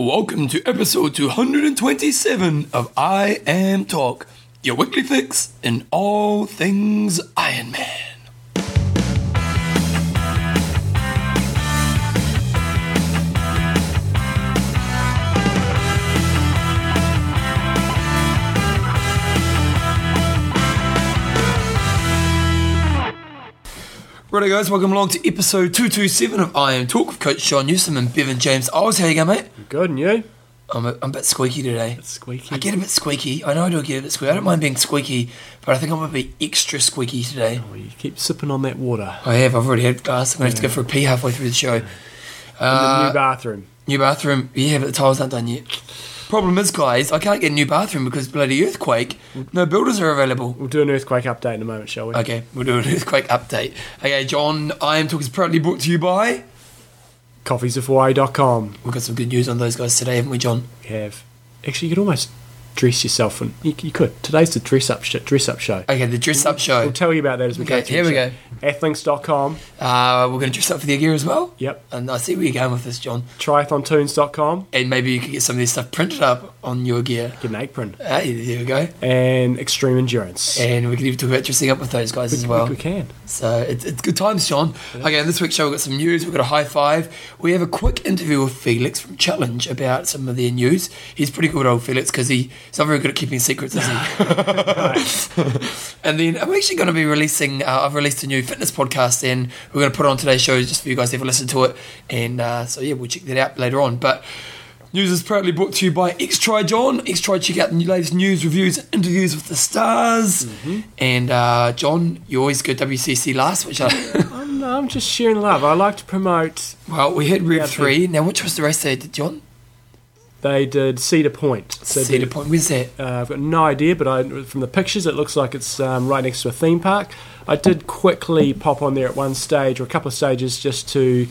Welcome to episode 227 of IM Talk, your weekly fix in all things Ironman. Righto, guys, welcome along to episode 227 of IM Talk with Coach John Newsom and Bevan James. Oz, how you going, mate? Good, and you? I'm a, I'm a bit squeaky today. It's squeaky. I get a bit squeaky. I know I do get a bit squeaky. I don't mind being squeaky, but I think I'm going to be extra squeaky today. Oh, you keep sipping on that water. I have. I've already had a glass. I'm going to have to go for a pee halfway through the show. In the Uh, new bathroom. new bathroom. Yeah, but the tiles aren't done yet. Problem is, guys, I can't get a new bathroom because bloody earthquake. No builders are available. We'll do an earthquake update in a moment, shall we? Okay, we'll do an earthquake update. Okay, John, I Am talking proudly brought to you by. Coffeesofhawaii.com. We've got some good news on those guys today, haven't we, John? We have. Actually, you could almost dress yourself, and you, you could. Today's the dress up, sh- dress up show. Okay, the dress up show. We'll tell you about that as we Okay, go through here we go. Athlinks.com. Uh, we're going to dress up for the gear as well. Yep. And I see where you're going with this, John. Triathlontunes.com. And maybe you could get some of this stuff printed up on your gear. Get an apron. Hey, there we go. And Extreme Endurance. And we can even talk about dressing up with those guys we, as well. we, we can. So it's, it's good times, John. Okay, in this week's show, we've got some news. We've got a high five. We have a quick interview with Felix from Challenge about some of their news. He's pretty good, old Felix, because he's not very good at keeping secrets, is he? and then I'm actually going to be releasing, uh, I've released a new fitness podcast, and we're going to put it on today's show just for you guys to have a listen to it. And uh, so, yeah, we'll check that out later on. But News is proudly brought to you by XTri John. XTri, check out the latest news, reviews, interviews with the stars. And uh, John, you always go WCC last, which I. I'm, I'm just sharing love. I like to promote. well, we had Rev 3. Now, which was the race did, John? They did Cedar Point. So Cedar did- Point. Where's that? Uh, I've got no idea, but I, from the pictures, it looks like it's um, right next to a theme park. I did quickly pop on there at one stage or a couple of stages just to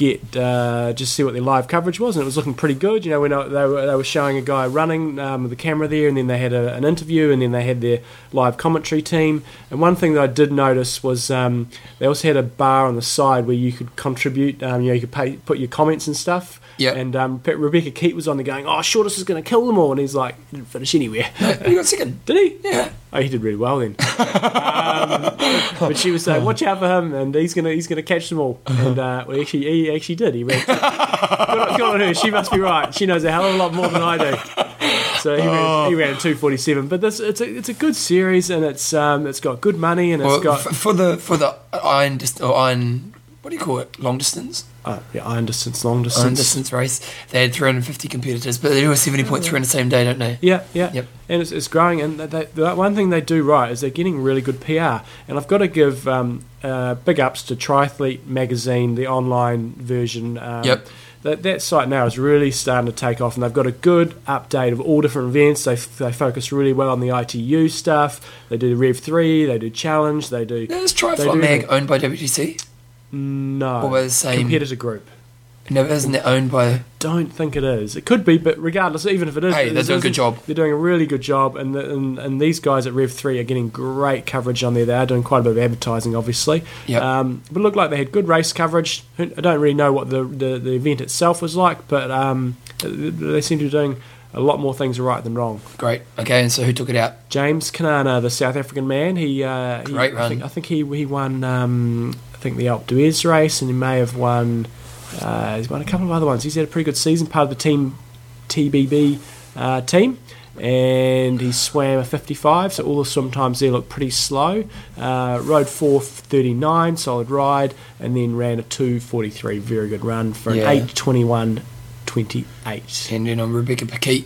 get uh, just see what their live coverage was, and it was looking pretty good. You know, when they were they were showing a guy running um, with the camera there, and then they had a, an interview, and then they had their live commentary team. And one thing that I did notice was um, they also had a bar on the side where you could contribute. Um, you know, you could pay, put your comments and stuff. Yeah. And um, Rebecca Keat was on there going, "Oh, Shortis is going to kill them all," and he's like, "He "Didn't finish anywhere." He got second. Did he? Yeah. Oh, he did really well then. um, but she was saying, "Watch out for him, and he's gonna he's gonna catch them all." And uh, well, actually, he actually did. He ran. good, on, good on her. She must be right. She knows a hell of a lot more than I do. So he ran, he ran two forty seven. But this it's a it's a good series, and it's um it's got good money, and it's Well, got f- for the for the iron dist- or iron what do you call it? Long distance, uh, yeah, iron distance, long distance, iron distance. race. They had 350 competitors, but they do a 70.3 on the same day, don't they? Yeah, yeah, Yep. and it's, it's growing. And they, the one thing they do right is they're getting really good PR. And I've got to give um, uh, big ups to Triathlete magazine, the online version. Um, Yep. That, that site now is really starting to take off, and they've got a good update of all different events. They, f- they focus really well on the ITU stuff. They do Rev three, they do Challenge, they do is Triathlon Mag owned by WTC? No Or by the same- competitor group. No, isn't it owned by? don't think it is. It could be, but regardless, even if it is, Hey, they're doing a good job. They're doing a really good job, and, the, and and these guys at Rev Three are getting great coverage on there. They are doing quite a bit of advertising, obviously. Yep. Um, but it looked like they had good race coverage. I don't really know what the the, the event itself was like, but um, they seem to be doing a lot more things right than wrong. Great. Okay, and so who took it out? James Cunnama, the South African man, he, uh, he Great I think, I think he he won. Um, I think the Alpe d'Huez race, and he may have won. Uh, he's won a couple of other ones. He's had a pretty good season, part of the team TBB uh, team, and he swam a 55. So all the swim times there look pretty slow. Uh, rode 4:39, solid ride, and then ran a 2:43, very good run for Yeah. an 8:21.28. And then on Rebecca Paquette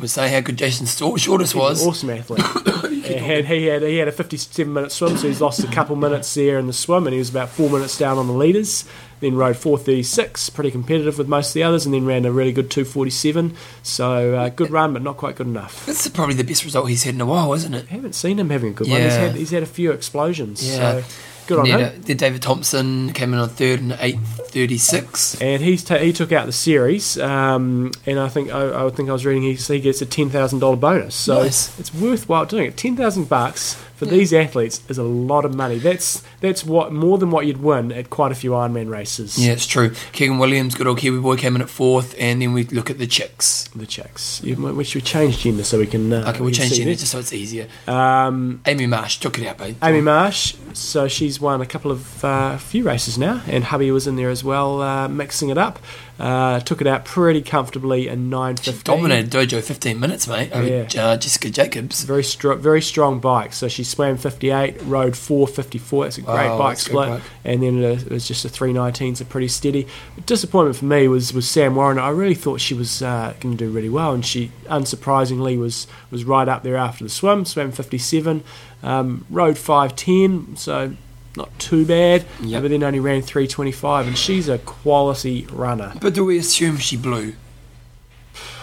was saying how good Jason Shortis was. awesome athlete. he, had, he had he had a 57 minute swim, so he's lost a couple minutes there in the swim, and he was about four minutes down on the leaders. Then rode 436, pretty competitive with most of the others, and then ran a really good 247. So uh, good run, but not quite good enough. This is probably the best result he's had in a while, isn't it? I haven't seen him having a good one. He's had he's had a few explosions. Yeah. So good on him. uh, then David Thompson came in on third and eight thirty six. and he's ta- he took out the series, um, and I think I, I think I was reading he, he gets a ten thousand dollar bonus. So Nice. it's worthwhile doing it. Ten thousand bucks for these athletes is a lot of money. That's that's what more than what you'd win at quite a few Ironman races. Yeah, it's true. Keegan Williams, good old Kiwi boy, came in at fourth, and then we look at the chicks. The chicks. You, we should change gender so we can. Uh, Okay, we'll we change gender just so it's easier. Um, Amy Marsh took it out, babe. Amy Marsh, so she's won a couple of uh, few races now, and hubby was in there as well, uh, mixing it up. Uh, took it out pretty comfortably in nine She fifteen. dominated Dojo 15 minutes, mate, Yeah. uh, Jessica Jacobs. Very strong, very strong bike. So she swam 58, rode 454. That's a great Oh, bike split. bike. And then it was just a 319, so pretty steady. But Disappointment for me was was Sam Warriner. I really thought she was uh, going to do really well, and she unsurprisingly was was right up there after the swim. Swam 57, um, rode 510, so not too bad. Yep. But then only ran 325, and she's a quality runner. But do we assume she blew?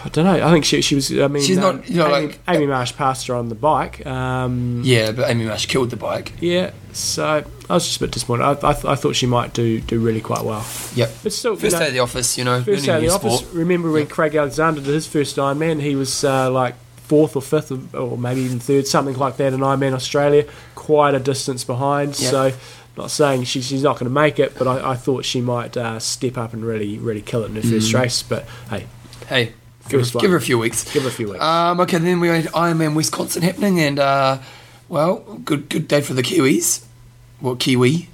I don't know. I think she she was. I mean, She's um, not, you know, Amy, like- Amy Marsh passed her on the bike. Um, Yeah, but Amy Marsh killed the bike. Yeah, so I was just a bit disappointed. I, I, th- I thought she might do do really quite well. Yep. But still, First you day know, of the office, you know, first day of the new office. Remember when Yep. Craig Alexander did his first Ironman? He was uh, like fourth or fifth, or maybe even third, something like that in Ironman Australia. Quite a distance behind. Yep. So, not saying she, she's not going to make it, but I, I thought she might uh, step up and really really kill it in her first Mm. race. But hey, Hey, give, First her, give her a few weeks. give her a few weeks. Um, okay, then we had Ironman Wisconsin happening, and uh, well, good good day for the Kiwis. What Kiwi?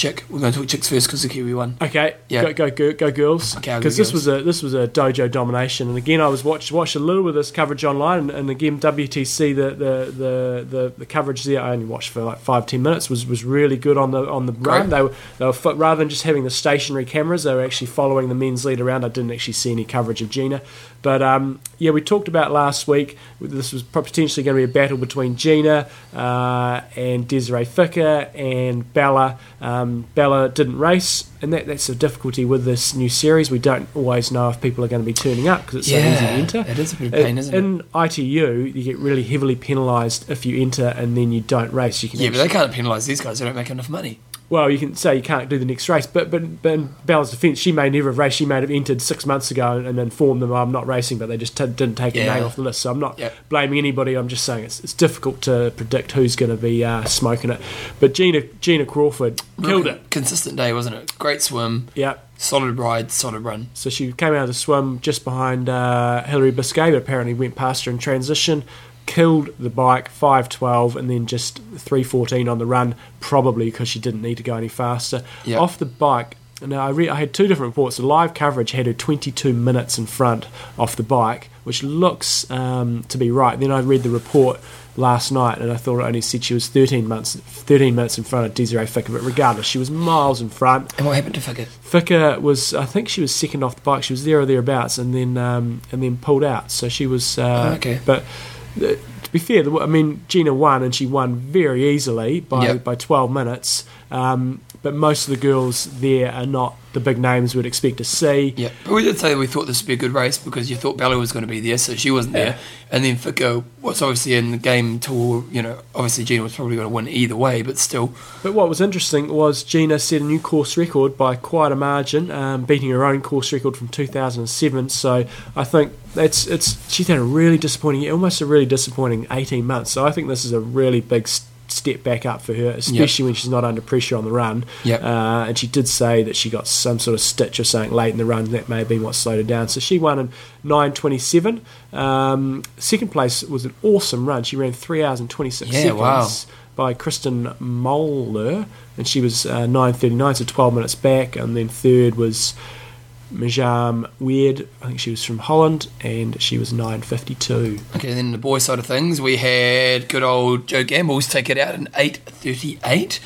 Chick. We're going to talk chicks first because the Kiwi won. Okay, Yeah. go, go go go girls. Okay, because this was a this was a dojo domination, and again I was watched watched a little of this coverage online, and, and again WTC the, the the the the coverage there I only watched for like five ten minutes was, was really good on the on the run. They were they were rather than just having the stationary cameras, they were actually following the men's lead around. I didn't actually see any coverage of Gina, but um, yeah, we talked about last week. This was potentially going to be a battle between Gina uh, and Desiree Ficker and Bella. Um, Um, Bella didn't race, and that, that's the difficulty with this new series. We don't always know if people are going to be turning up because it's so easy to enter. it is a bit of uh, pain, In- isn't it? in ITU, you get really heavily penalised if you enter and then you don't race. You can Yeah, but they can't penalise these guys. They don't make enough money. Well, you can say you can't do the next race, but but, but in Bella's defence, she may never have raced. She may have entered six months ago and, and informed them I'm not racing, but they just t- didn't take her Yeah. name off the list. So I'm not Yep. blaming anybody. I'm just saying it's, it's difficult to predict who's going to be uh, smoking it. But Gina Gina Crawford killed it. Consistent day, wasn't it? Great swim, Yeah. solid ride, solid run. So she came out of the swim just behind uh, Hilary Biscay, but apparently went past her in transition. Killed the bike 512 and then just 314 on the run, probably because she didn't need to go any faster. Yeah. Off the bike, now I, re- I had two different reports. The live coverage had her 22 minutes in front off the bike, which looks um, to be right. Then I read the report last night and I thought it only said she was 13 months, 13 minutes in front of Desiree Ficker, but regardless, she was miles in front. And what happened to Fickett? Ficker was, I think she was second off the bike. She was there or thereabouts, and then um, and then pulled out. So she was. Uh, Okay. But to be fair, I mean Gina won, and she won very easily by Yep. by 12 minutes. Um, but most of the girls there are not the big names we'd expect to see. Yeah, but we did say we thought this would be a good race because you thought Bella was going to be there, so she wasn't there. And then Fico was obviously in the game tour. You know, obviously Gina was probably going to win either way, but still, But what was interesting was Gina set a new course record by quite a margin, um, beating her own course record from 2007. So I think that's it's she's had a really disappointing, almost a really disappointing 18 months. So I think this is a really big s- step back up for her, especially when she's not under pressure on the run. Yep. Uh, and she did say that she got some sort of stitch or something late in the run. That may have been what slowed her down. So she won in 9:27. Um, second place was an awesome run. She ran three hours and 26 Yeah, seconds wow. by Kristen Moller, and she was uh, 9.39, so 12 minutes back. And then third was Mirjam Weerd, I think she was from Holland, and she was 9.52. okay. Then the boy side of things, we had good old Joe Gambles take it out in eight thirty-eight.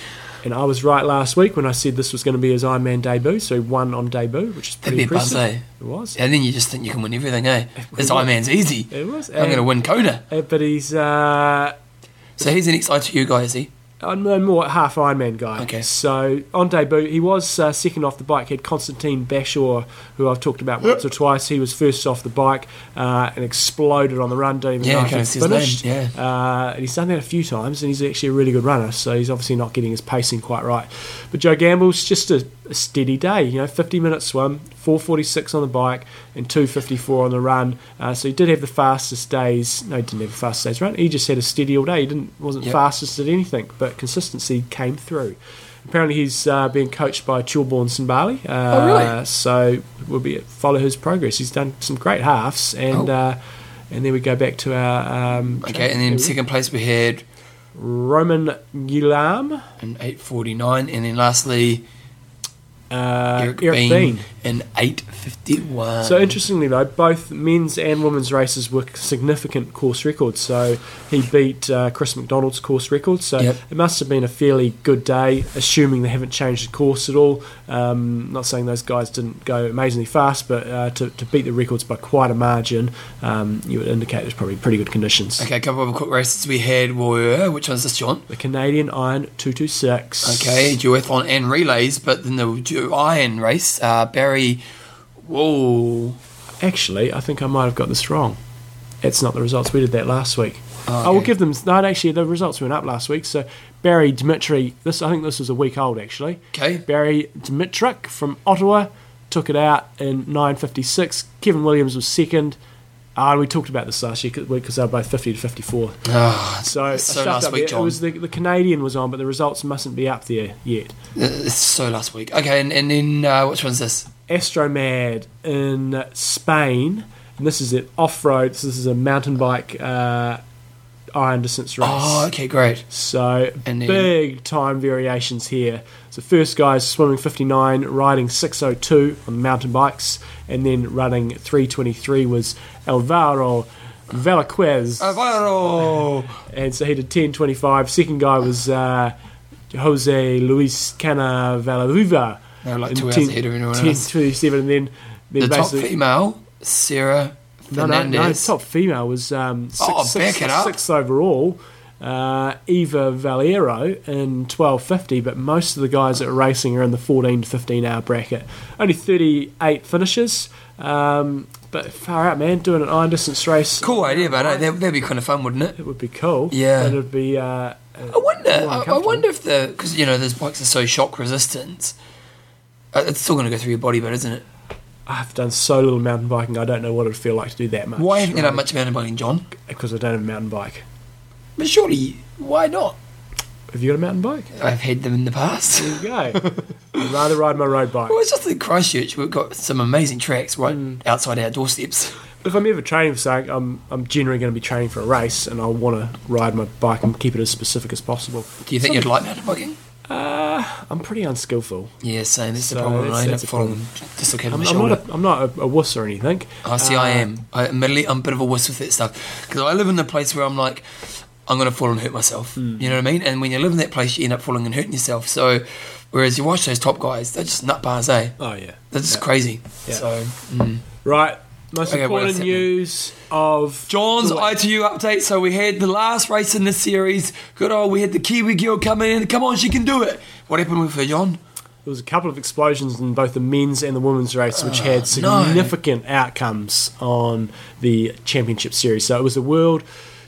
And I was right last week when I said this was going to be his Ironman debut, so he won on debut, which is pretty That'd be a buzz, impressive. eh? It was. And then you just think you can win everything, eh? This. Ironman's easy. It was. I'm going to win Kona. uh, But he's uh, So he's an ex ITU guy, is he? No, more half Ironman guy. Okay. So on debut, he was uh, second off the bike. He had Constantine Bashaw, who I've talked about once or twice. He was first off the bike uh, and exploded on the run. Don't even Yeah, know if he finished. name, Uh, and he's done that a few times, and he's actually a really good runner. So he's obviously not getting his pacing quite right. But Joe Gamble's just a, a steady day. You know, 50 minute swim, 446 on the bike, and 254 on the run. Uh, so he did have the fastest days. No, he didn't have the fastest days run. He just had a steady all day. He didn't wasn't Yep. fastest at anything, but consistency came through. Apparently, he's uh, being coached by Chilborn Simbali. Uh, Oh, really? So we'll be follow his progress. He's done some great halves, and Oh. uh, and then we go back to our um, Okay, and then second place we had Romain Guillaume, in 8.49, and then lastly uh, Eric, Eric Bean, Bean. in 8.51. So interestingly though, both men's and women's races were significant course records. So he beat uh, Chris McDonald's course record. So Yep. it must have been a fairly good day, assuming they haven't changed the course at all. Um, not saying those guys didn't go amazingly fast, but uh, to, to beat the records by quite a margin, um, you would indicate there's probably pretty good conditions. Okay, a couple of quick races we had were, which one's this, John? The Canadian Iron 226. Okay, duathlon and relays, but then the iron race, uh, Barry, whoa. Actually, I think I might have got this wrong. It's not the results. We did that last week. Oh, I will give them. No, actually, the results went up last week. So Barry Dimitri. This I think this was a week old actually. Okay, Barry Dimitrik from Ottawa took it out in 9:56. Kevin Williams was second. Ah, we talked about this last year because they were both 50 to 54. Ah, So, so last week. John. It was the, the Canadian was on, but the results mustn't be up there yet. it's so last week. Okay, and, and then uh, which one's this? Astromad in Spain, and this is it off road. So this is a mountain bike uh, iron distance race. Oh, okay, great. So then- big time variations here. So first guys swimming 59, riding 602 on mountain bikes, and then running 323 was Alvaro Velasquez. Alvaro. and so he did 1025. Second guy was uh, Jose Luis Canavellaluva. They're like in two hours 10 ahead of everyone else. 1027, and then, then The top female, Sarah No, no, no. Top female was um, six, Oh, six- back it up. sixth overall. Uh, Eva Valero in twelve fifty, but most of the guys that are racing are in the fourteen to fifteen hour bracket. Only thirty eight finishes, um, but far out, man. Doing an iron distance race, Cool idea, but uh, that, that'd be kind of fun, wouldn't it? It would be cool. Yeah. it'd be. Uh, I wonder. I, I wonder if the because you know those bikes are so shock resistant. Uh, it's still going to go through your body, but isn't it? I've done so little mountain biking. I don't know what it'd feel like to do that much. Why haven't you done much mountain biking, John? Because I don't have a mountain bike. But surely, why not? Have you got a mountain bike? I've had them in the past. There you go. I'd rather ride my road bike. Well, it's just in Christchurch. We've got some amazing tracks right Mm. outside our doorsteps. If I'm ever training for something, I'm, I'm generally going to be training for a race, and I'll want to ride my bike and keep it as specific as possible. Do you think you'd like mountain biking? Uh, I'm pretty unskillful. Yeah, same. That's the So problem. that's- I end up falling dislocated I'm, I'm not a, I'm not a, a wuss or anything. Oh, see, I Uh, am. I admittedly, I'm a bit of a wuss with that stuff because I live in a place where I'm like, I'm going to fall and hurt myself. Hmm. You know what I mean? And when you live in that place, you end up falling and hurting yourself. So, whereas you watch those top guys, they're just nut bars, eh? Oh yeah. They're just Yeah. crazy. Yeah. So, mm. Right. Most Okay, important news of John's. ITU update. So we had the last race in this series. Good old, we had the Kiwi girl coming in. Come on, she can do it. What happened with her, John? There was a couple of explosions in both the men's and the women's race, which Oh, had ah, no. significant outcomes on the championship series. So it was the World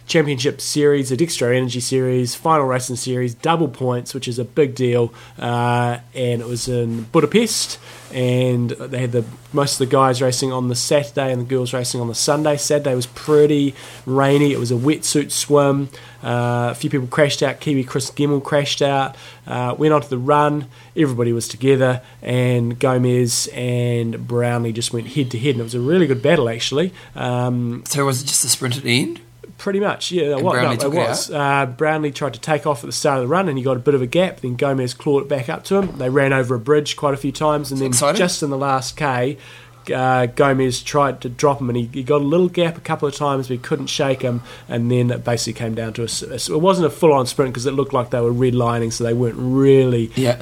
Championship Series, the Dextro Energy Series, final racing series, double points, which is a big deal, uh, and it was in Budapest. And they had the most of the guys racing on the Saturday and the girls racing on the Sunday. Saturday was pretty rainy. It was a wetsuit swim. Uh, a few people crashed out. Kiwi Chris Gemmell crashed out. Uh, went onto the run. Everybody was together, and Gomez and Brownlee just went head to head, and it was a really good battle actually. Um, So was it just a sprint at the end? Pretty much, yeah. And What, Brownlee no, it it was. Uh, Brownlee tried to take off at the start of the run, and he got a bit of a gap. Then Gomez clawed it back up to him. They ran over a bridge quite a few times, and then just in the last k, uh, Gomez tried to drop him, and he, he got a little gap a couple of times, but he couldn't shake him. And then it basically came down to a, it wasn't a full-on sprint because it looked like they were redlining, so they weren't really Yeah.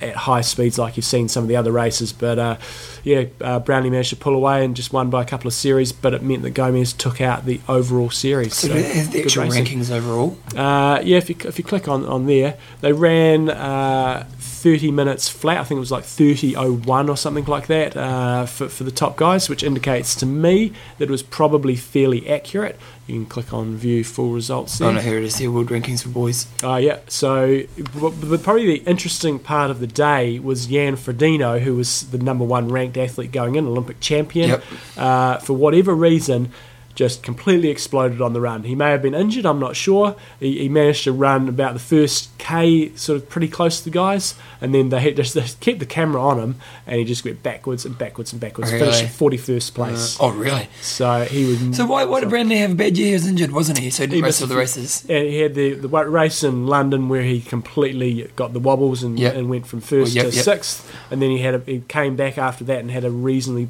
uh, at high speeds like you've seen some of the other races. But uh, yeah, uh, Brownlee managed to pull away and just won by a couple of series, but it meant that Gomez took out the overall series. So, the actual rankings overall. Uh, yeah, if you, if you click on, on there, they ran uh, 30 minutes flat. I think it was like 30.01 or something like that uh, for, for the top guys, which indicates to me that it was probably fairly accurate. You can click on view full results there. Oh no, here it is. Here, world rankings for boys. Uh, yeah, so but, probably the interesting part of the day was Jan Frodeno, who was the number one ranked athlete going in, Olympic champion. Yep. Uh, for whatever reason, just completely exploded on the run. He may have been injured, I'm not sure. He, he managed to run about the first K, sort of pretty close to the guys, and then they had just they kept the camera on him, and he just went backwards and backwards and backwards. Oh, really? Finished 41st place. Uh, oh really? So he was. So why, why did Brandon have a bad year? He was injured, wasn't he? So he race missed all the races. And he had the, the race in London where he completely got the wobbles and, Yep. and went from first Well, yep, to yep. sixth, and then he had a, he came back after that and had a reasonably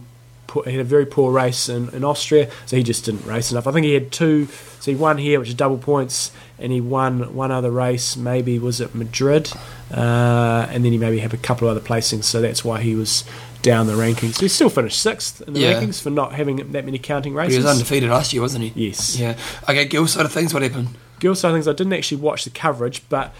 poor, he had a very poor race in, in Austria, so he just didn't race enough. I think he had two, so he won here, which is double points, and he won one other race, maybe was it Madrid, uh, and then he maybe had a couple of other placings, so that's why he was down the rankings. He still finished sixth in the Yeah. rankings for not having that many counting races. he was undefeated last year, wasn't he? Yes. Yeah. Okay, Gil side of things, what happened? girls side of things, I didn't actually watch the coverage, but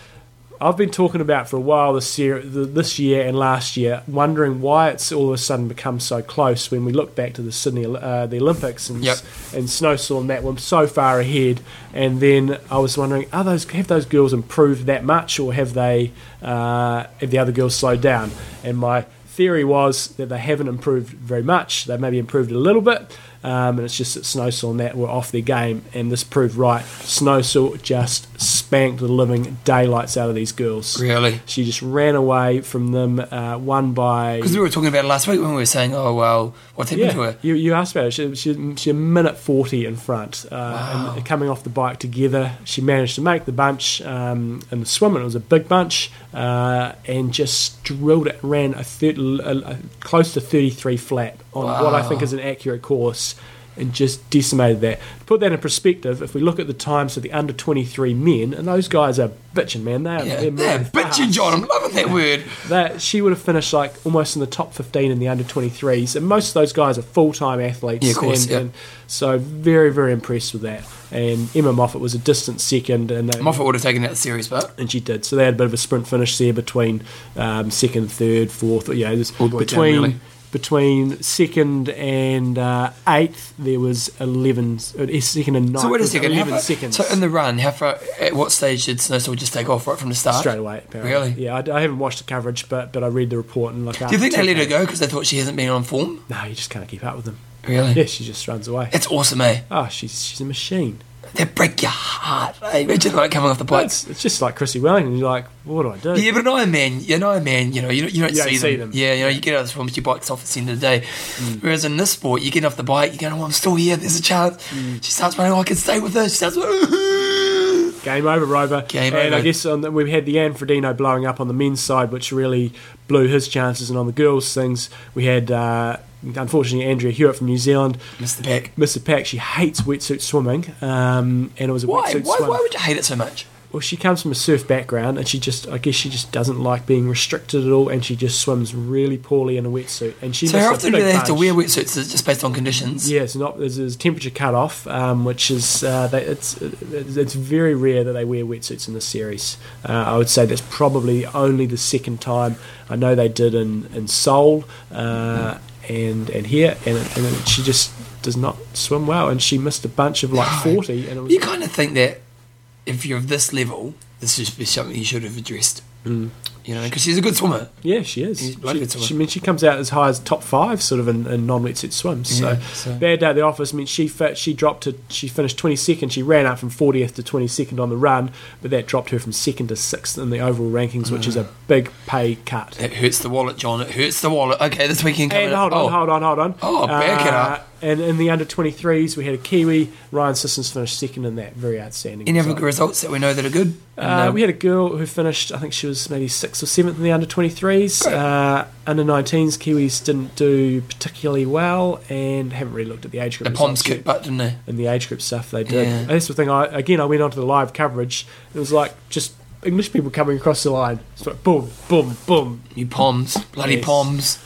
I've been talking about for a while this year, this year and last year, wondering why it's all of a sudden become so close. When we look back to the Sydney, uh, the Olympics and Yep. and Snowsill that were so far ahead, and then I was wondering, are those have those girls improved that much, or have they uh, have the other girls slowed down? And my theory was that they haven't improved very much. They maybe improved a little bit, um, and it's just that Snowsill and that were off their game, and this proved right. Snowsill just spanked the living daylights out of these girls. Really? She just ran away from them, uh, won by. Because we were talking about it last week when we were saying, oh, well, what's happened to her? you, you asked about it. She, she, she a minute 40 in front. Uh, Wow. And coming off the bike together, she managed to make the bunch um, in the swim, and it was a big bunch, uh, and just drilled it, ran a, thir- a, a close to 33 flat on what I think is an accurate course. And just decimated that. To put that in perspective, if we look at the times of the under 23 men, and those guys are bitching, man. They are, Yeah, they're yeah, moving bitchin' John, I'm loving that word. that she would have finished like almost in the top 15 in the under 23s and most of those guys are full-time athletes Yeah, of course, and, yeah. and so very very impressed with that and Emma Moffatt was a distant second and they, Moffatt would have taken that series, but and she did so they had a bit of a sprint finish there between um, second third fourth you know there's All the way down, between really. Between second and uh, eighth there was 11 uh, second and ninth so wait a second. 11 far, seconds so in the run, how far? At what stage did Snowsill just take off right from the start? straight away apparently. Really? yeah I, I haven't watched the coverage but but I read the report and like Do you think they let her go because they thought she hasn't been on form? no you just can't keep up with them Really? yeah she just runs away It's awesome, eh? Oh, she's she's a machine. They break your heart. Eh? Imagine like coming off the bike. it's, it's just like Chrissie Wellington. You're like, what do I do? Yeah, but an Iron Man, you know, Iron Man, you know, you, don't- you don't, You don't see, see them. them. Yeah, you know, you get out of the forms, your bike's off at the end of the day. Mm. Whereas in this sport, you get off the bike, you're going, oh, I'm still here, there's a chance. Mm. She starts running, oh, I can stay with her. She starts, Game over, Rover. Game and over. I guess on the, we had the Jan Frodeno blowing up on the men's side, which really blew his chances. And on the girls' things, we had uh, unfortunately Andrea Hewitt from New Zealand. Mr. Pack. Mr. Pack, she hates wetsuit swimming, um, and it was a Why? wetsuit Why, swim. why would you hate it so much? Well, she comes from a surf background, and she just, I guess, she just doesn't like being restricted at all, and she just swims really poorly in a wetsuit. And she So how often do they have to wear wetsuits? Is just based on conditions? Yeah, it's not. There's, there's a temperature cut off, um, which is uh, they, it's it's very rare that they wear wetsuits in this series. Uh, I would say that's probably only the second time. I know they did in in Seoul uh, and and here, and, and she just does not swim well, and she missed a bunch of like forty, and it was You kind of think that if you're of this level, this should be something you should have addressed. Mm. You know, because she's a good swimmer. Yeah, she is. She's She, good swimmer. she, I mean, she comes out as high as top five, sort of in, in non-wetsuit swims. Yeah, so, so- bad day at the office. I mean, she fit, she dropped to she finished twenty second. She ran up from fortieth to twenty second on the run, but that dropped her from second to sixth in the overall rankings, which is a big pay cut. It hurts the wallet, John. It hurts the wallet. Okay, this weekend coming And hold on, oh, hold on, hold on. Oh, back it Uh, up. And in the under 23s, we had a Kiwi. Ryan Sissons finished second in that. Very outstanding. Any other result. results that we know that are good? Uh, we had a girl who finished, I think she was maybe sixth or seventh in the under 23s. Great. Uh, under 19s, Kiwis didn't do particularly well and haven't really looked at the age the group. Poms results yet. kicked butt, didn't they? And the age group stuff they did. Yeah. That's the thing, I, again, I went onto the live coverage. It was like just English people coming across the line. It's like boom, boom, boom. You Poms, bloody Yes. Poms.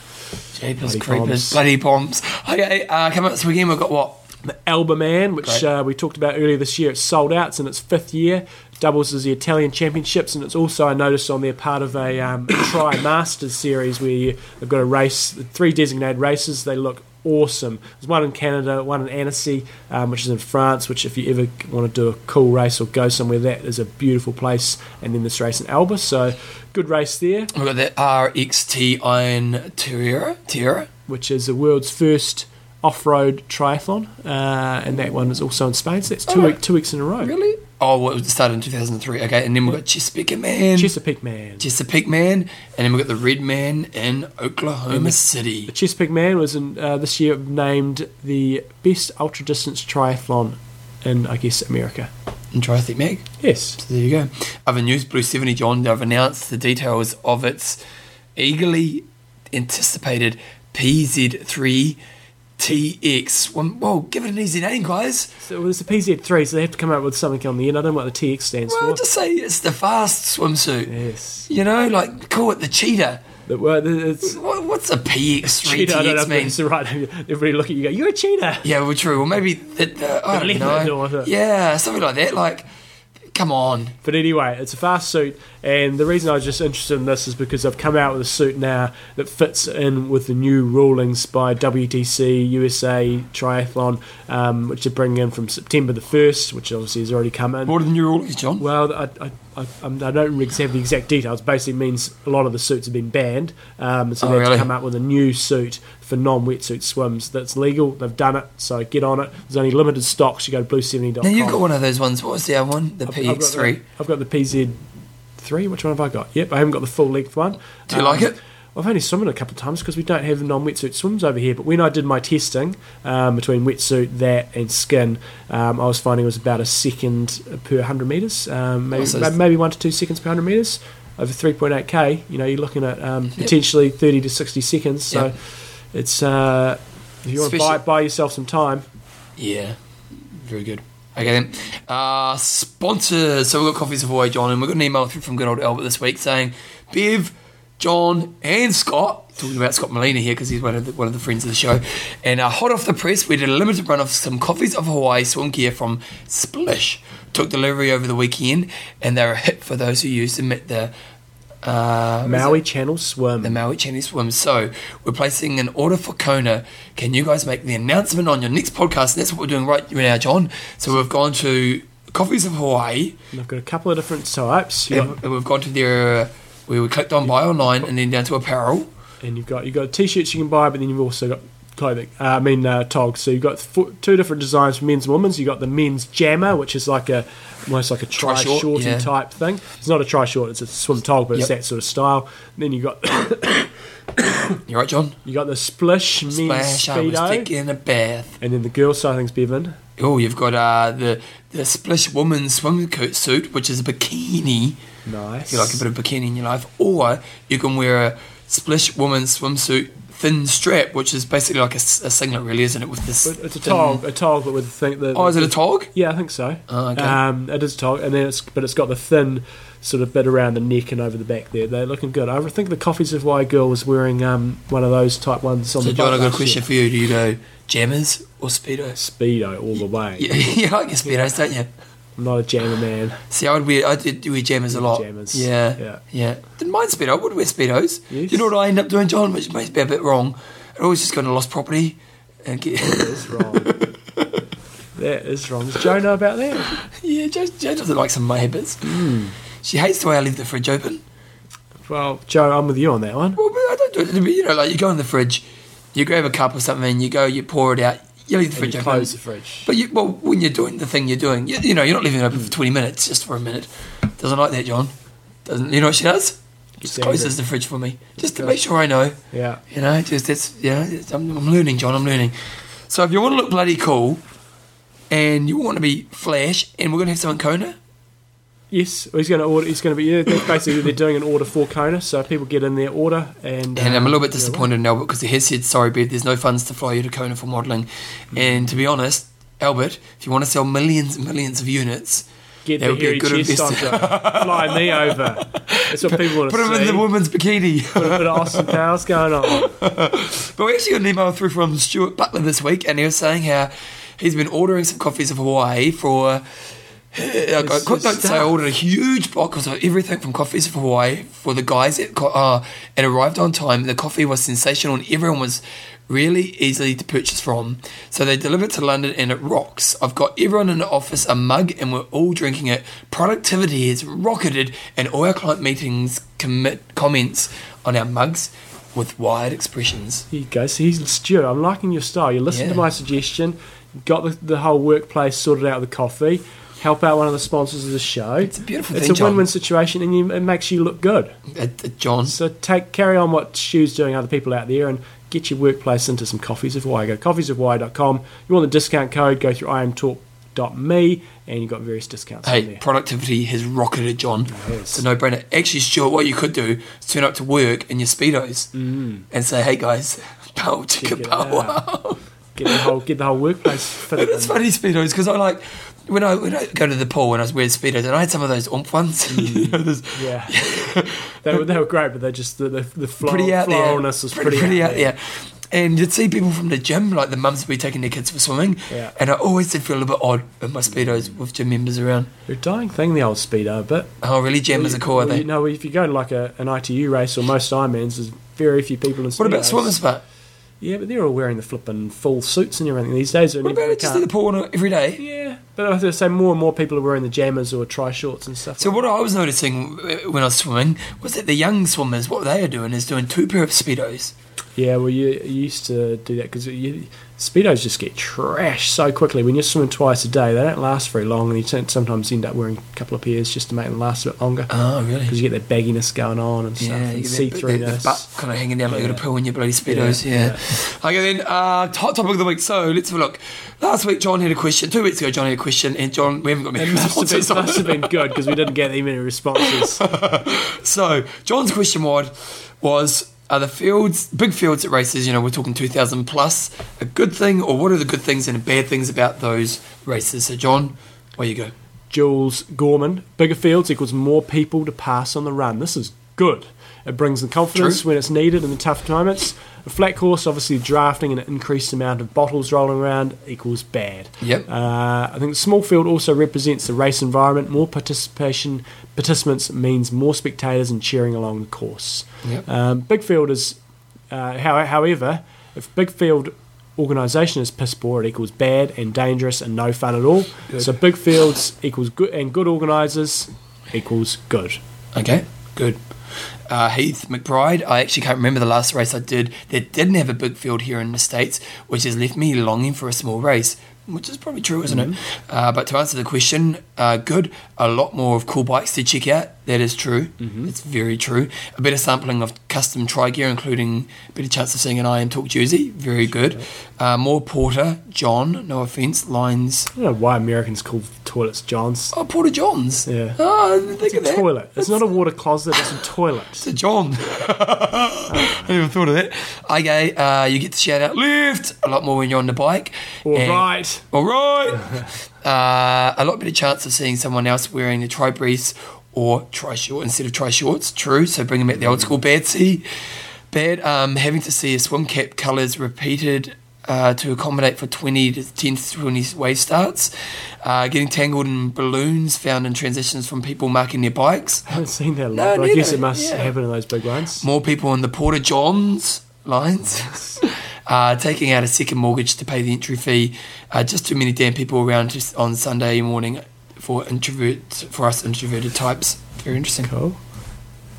Jeepers Bloody creepers, Poms. bloody Poms. Okay, uh, coming up this weekend, we've got what? The Alba Man, which uh, we talked about earlier this year, it's sold out. It's in its fifth year. Doubles as the Italian Championships, and it's also I noticed on there part of a um, Tri Masters series where you, they've got a race, three designated races. They look awesome. There's one in Canada, one in Annecy, um, which is in France. Which if you ever want to do a cool race or go somewhere, that is a beautiful place. And then this race in Alba, so good race there, We've got the RXT Iron Terriera. Terriera. which is the world's first off-road triathlon, uh, and that one is also in Spain. So that's two, Alright. week, two weeks in a row. Really? Oh, well, it was started in 2003. Okay, and then we've got Chesapeake Man. Chesapeake Man. Chesapeake Man, and then we've got the Red Man in Oklahoma City. The Chesapeake Man was in, uh, this year named the best ultra distance triathlon in, I guess, America. in Triathlete Mag. Yes. So there you go. Other news, Blue 70 John, they've announced the details of its eagerly anticipated PZ3 TX. Well, well, give it an easy name, guys. So it was the PZ3, so they have to come up with something on the end. I don't know what the TX stands for. Well, for. just say it's the fast swimsuit. Yes. You know, like call it the cheetah. The, well, it's, What, what's a PX3 cheetah, I don't know TX if mean? it's the right. Everybody look at you, go, you're a cheetah. Yeah, well, true. Well, maybe the, the, uh, I The don't know. Yeah, something like that. Like, come on. But anyway, it's a fast suit, and the reason I was just interested in this is because I've come out with a suit now that fits in with the new rulings by WTC USA Triathlon, um, which are bringing in from September the 1st, which obviously has already come in. What are the new rules, John? Well, I, I, I, I'm- don't have the exact details. Basically, means a lot of the suits have been banned, um, so Oh, they have really? come up with a new suit for non-wetsuit swims that's legal. They've done it, so get on it. There's only limited stocks. You go to blue70.com. Now you've got one of those ones. What was the other one? The I've- I've got PX3. the- I've got the PZ3. Which one have I got? Yep, I haven't got the full length one. Do you like it? I've only swum it a couple of times because we don't have non-wetsuit swims over here. But when I did my testing um, between wetsuit, that, and skin, um, I was finding it was about a second per 100 metres, um, maybe, maybe one to two seconds per 100 metres. Over 3.8k, you know, you're looking at um, potentially 30 to 60 seconds. So Yep. it's uh, if you want to buy, buy yourself some time, Yeah, very good. Okay then. Uh, sponsors. So we've got Coffees of Hawaii, John, and we've got an email through from good old Albert this week saying, Bev, John, and Scott, talking about Scott Molina here because he's one of the, one of the friends of the show, and uh, hot off the press, we did a limited run of some Coffees of Hawaii swim gear from Splish. Took delivery over the weekend, and they're a hit for those who use them at the uh, Maui? Channel Swim. the Maui Channel Swim. So we're placing an order for Kona. Can you guys make the announcement on your next podcast? And that's what we're doing right now, John. So we've gone to Coffees of Hawaii, And I've got a couple of different types. And, and we've gone to their. We were clicked on buy online, and then down to apparel. and you've got you've got t-shirts you can buy, but then you've also got clothing. Uh, I mean uh, togs. So you've got fo- two different designs for men's and women's. You've got the men's jammer, which is like a almost like a tri Tri-short, shorty yeah. type thing. It's not a tri short; it's a swim tog, but it's that sort of style. And then you got you're right, John? you got the splish men's Splash! I was speedo, taking a bath. and then the girls' side things Bevan. Oh, you've got uh, the the Splish woman's swimsuit suit, which is a bikini. Nice. If you like a bit of bikini in your life, or you can wear a Splish woman's swimsuit thin strap, which is basically like a singlet, really, isn't it? With this, it's a tog, a tog, but with the thing. The, Oh, is it a tog? Yeah, I think so. Oh, okay. Um, it is a tog, and then it's but it's got the thin sort of bit around the neck and over the back there. They're looking good. I think the Coffees of Hawaii girl was wearing um, one of those type ones on So, the John, I've got a question for you. Do you go jammers or speedos? Speedo all the way. Yeah, you like your speedos, don't you? I'm not a jammer man. See, I would wear, I did do wear jammers a lot. Jammers. Yeah, Yeah. yeah. Didn't mind speedo. I would wear speedos. Yes. You know what I end up doing, John? Which may be a bit wrong. I always just go to lost property and get. That is wrong. that is wrong. Does Joe know about that? yeah, Joe, Joe doesn't like some of my habits. Hmm. She hates the way I leave the fridge open. Well, Joe, I'm with you on that one. Well, I don't do it. You know, like you go in the fridge, you grab a cup or something, you go, you pour it out, you leave the fridge you open. close the fridge. But you, well, when you're doing the thing you're doing, you, you know, you're not leaving it open for 20 minutes, just for a minute. Doesn't like that, John. Doesn't. You know what she does? Just closes the fridge for me, just to make sure I know. Yeah. You know, just it's yeah. it's, I'm, I'm learning, John. I'm learning. So if you want to look bloody cool, and you want to be flash, and we're gonna have some in Kona. Yes, he's going to order. He's going to be. Yeah, basically they're doing an order for Kona, so people get in their order and. And I'm a um, little bit disappointed in Albert because he has said, sorry, Bev, there's no funds to fly you to Kona for modelling. And to be honest, Albert, if you want to sell millions and millions of units, Get that the would be a hairy good chest onto Fly me over. That's what people want to put him see. in the women's bikini. Put a bit of Austin Powers going on. But we actually got an email through from Stuart Butler this week, and he was saying how he's been ordering some coffees of Hawaii for. Quick his note to I ordered a huge box of everything from Coffees of Hawaii for the guys. It, uh, it arrived on time. The coffee was sensational, and everyone was really easily to purchase from. So they delivered to London, and it rocks. I've got everyone in the office a mug, and we're all drinking it. Productivity has rocketed, and all our client meetings commit comments on our mugs with wide expressions. Here you go. So he's Stuart. I'm liking your style. You listened Yeah. to my suggestion. Got the, the whole workplace sorted out with the coffee. Help out one of the sponsors of the show. It's a beautiful It's thing, a John. win-win situation, and you, it makes you look good. Uh, uh, John. So take carry on what Stu's doing, other people out there, and get your workplace into some coffees of Hawaii. Go to coffeesofhawaii.com. You want the discount code? Go through imtalk.me, and you've got various discounts Hey, productivity has rocketed, John. It's a no-brainer. Actually, Stuart, what you could do is turn up to work in your speedos and say, "Hey guys, pow chicka it pow out. wow." Get the whole get the whole workplace fitted. It's funny speedos because I like when I when I go to the pool when I was wearing speedos and I had some of those oomph ones. you mm. know, those Yeah, they were they were great, but they just the the, the flow, pretty out there. was pretty, out there. And you'd see people from the gym, like the mums would be taking their kids for swimming. Yeah. And I always did feel a little bit odd in my speedos with gym members around. They're a dying thing, the old speedo. But Oh, really? Gym is a core, are well, they? you know, if you go to like a, an ITU race or most Ironmans, there's very few people in speedos. what about swimmers, but Yeah, but they're all wearing the flipping full suits and everything these days. what about just in the pool every day? Yeah, but I have to say more and more people are wearing the jammers or tri shorts and stuff. So what I was noticing when I was swimming was that the young swimmers, what they are doing is doing two pair of speedos. Yeah, well, you, you used to do that because speedos just get trashed so quickly. When you're swimming twice a day, they don't last very long, and you sometimes end up wearing a couple of pairs just to make them last a bit longer Oh, really? because you get that bagginess going on and stuff, Yeah, and you see get that, that, throughness. butt kind of hanging down like you got Yeah. a pill in your bloody speedos. Yeah, Yeah. Okay, then uh, hot topic of the week. So let's have a look. Last week, John had a question. Two weeks ago, John had a question, and John, we haven't got many It must have been, responses. on must have been good because we didn't get that many responses. So John's question was, was are the fields, big fields at races, you know, we're talking 2,000 plus, a good thing, or what are the good things and bad things about those races? So, John, where you go? Jules Gorman, bigger fields equals more people to pass on the run. This is good. It brings the confidence True. when it's needed in the tough moments. A flat course, obviously, drafting and an increased amount of bottles rolling around equals bad. Yep. Uh, I think the small field also represents the race environment. More participation participants means more spectators and cheering along the course. Yep. Um, big field is, uh, how, however, if big field organisation is piss poor, it equals bad and dangerous and no fun at all. Good. So big fields equals good and good organisers equals good. Okay, good. Uh, Heath McBride, I actually can't remember the last race I did that didn't have a big field here in the States, which has left me longing for a small race, which is probably true, isn't it? Uh, but to answer the question, uh, good. A lot more of cool bikes to check out. That is true. It's very true. A better sampling of custom tri gear, including a better chance of seeing an IM Talk jersey. Very good. Uh, more Porter, John, no offence, lines. I don't know why Americans call toilets Johns. Oh, Porta Johns. Yeah. Oh, I think It's of a that. toilet. It's not a water closet. It's a toilet. It's a John. I even thought of that. Okay, uh, you get to shout out left a lot more when you're on the bike. All And- right. All right. uh, a lot better chance of seeing someone else wearing the tri briefs or tri short instead of tri shorts. True. So bring them back the old school bad see. Bad. Um, having to see a swim cap colours repeated. Uh, to accommodate for 20 to 10 to 20 wave starts, uh, getting tangled in balloons found in transitions from people marking their bikes, I haven't seen that a lot, No, but I guess it must Yeah. happen in those big ones. more people in the Porta Johns lines, uh, taking out a second mortgage to pay the entry fee. Uh, just too many damn people around just on Sunday morning for introvert for us introverted types. Very interesting. Cool.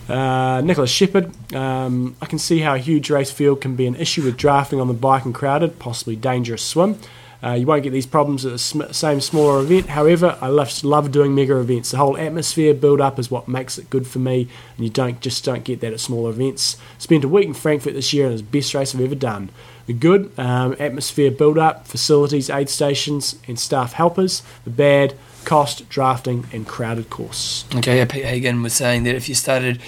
Uh, Nicholas Shepherd, um, I can see how a huge race field can be an issue with drafting on the bike and crowded, possibly dangerous swim. Uh, you won't get these problems at the sm- same smaller event. However, I love, love doing mega events. The whole atmosphere build up is what makes it good for me, and you don't just don't get that at smaller events. Spent a week in Frankfurt this year, and it was the best race I've ever done. The good, um, atmosphere build up, facilities, aid stations, and staff helpers. The bad, cost, drafting, and crowded course. Okay, Pete Hagen was saying that if you started,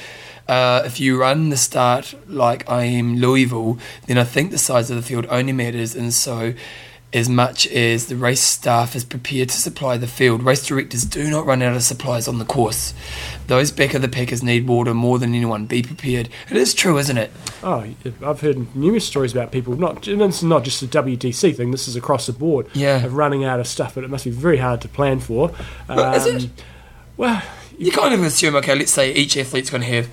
uh, if you run the start like Ironman Louisville, then I think the size of the field only matters, and so as much as the race staff is prepared to supply the field, race directors do not run out of supplies on the course. Those back of the packers need water more than anyone. Be prepared. It is true, isn't it? Oh, I've heard numerous stories about people. Not and is not just a WTC thing. This is across the board. Yeah. of running out of stuff, but it must be very hard to plan for. Well, is it? Um, Well, You kind of assume, okay, let's say each athlete's going to have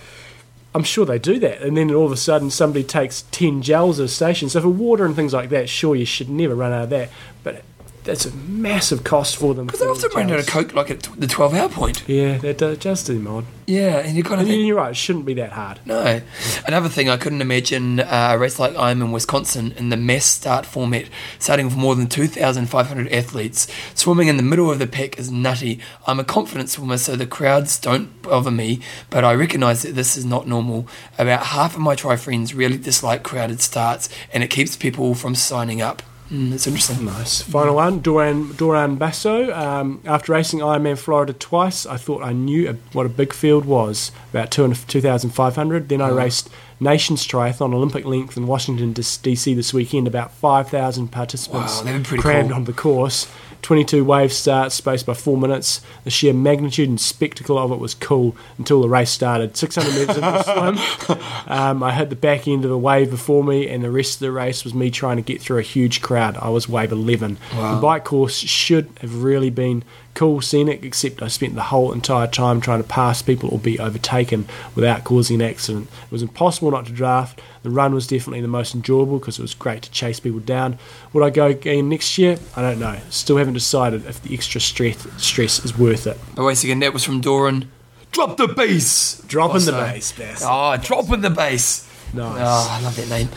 I'm sure they do that, and then all of a sudden somebody takes ten gels at a station. So for water and things like that, sure you should never run out of that, but that's a massive cost for them. Because they for often run out of. Coke like at the 12 hour point. Yeah, that does, does do them odd. Yeah, and you kind of And think, you're right; it shouldn't be that hard. no. Another thing, I couldn't imagine uh, a race like Ironman Wisconsin in the mass start format, starting with more than 2,500 athletes. Swimming in the middle of the pack is nutty. I'm a confident swimmer, so the crowds don't bother me, but I recognise that this is not normal. About half of my tri friends really dislike crowded starts, and it keeps people from signing up. Mm, that's interesting. Nice. Final one, Doran Doran Basso. Um, after racing Ironman Florida twice, I thought I knew a, what a big field was, about 200 2,500. Then I Oh. raced Nations Triathlon Olympic length in Washington DC this weekend, about 5,000 participants Wow, that'd be pretty crammed cool. on the course. 22 wave starts, spaced by four minutes. The sheer magnitude and spectacle of it was cool until the race started. 600 metres into the swim, um, I hit the back end of the wave before me, and the rest of the race was me trying to get through a huge crowd. I was wave 11. Wow. The bike course should have really been cool, scenic, except I spent the whole entire time trying to pass people or be overtaken without causing an accident. It was impossible not to draft. The run was definitely the most enjoyable because it was great to chase people down. Would I go again next year? I don't know. Still haven't decided if the extra stress stress is worth it. But once again, that was from Doran. Drop the bass! Dropping the Also- bass, Bass. Oh, dropping the bass. Nice. Oh, I love that name.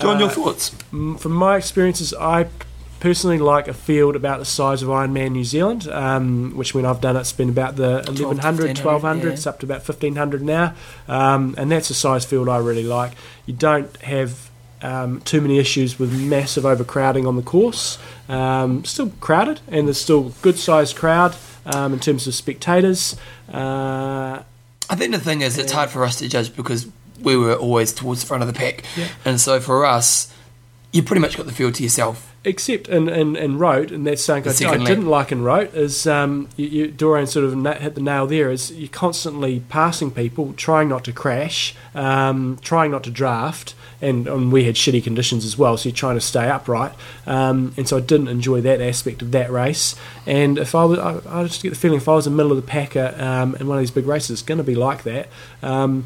John, your Uh, thoughts? Mm, From my experiences, I personally like a field about the size of Ironman New Zealand, um, which when I've done it's been about the 1100, 1500, 1200, yeah. it's up to about 1500 now, um, and that's a size field I really like. You don't have um, too many issues with massive overcrowding on the course. Um, still crowded, and there's still good sized crowd um, in terms of spectators. Uh, I think the thing is, it's hard for us to judge because we were always towards the front of the pack. Yeah. And so for us, you pretty much got the field to yourself. Except in, in, in Roth, and that's something I, I didn't like in Roth, is um, you, you, Dorian sort of hit the nail there, is you're constantly passing people, trying not to crash, um, trying not to draft, and, and we had shitty conditions as well, so you're trying to stay upright, um, and so I didn't enjoy that aspect of that race, and if I was, I, I just get the feeling if I was in the middle of the packer um, in one of these big races, it's going to be like that. Um,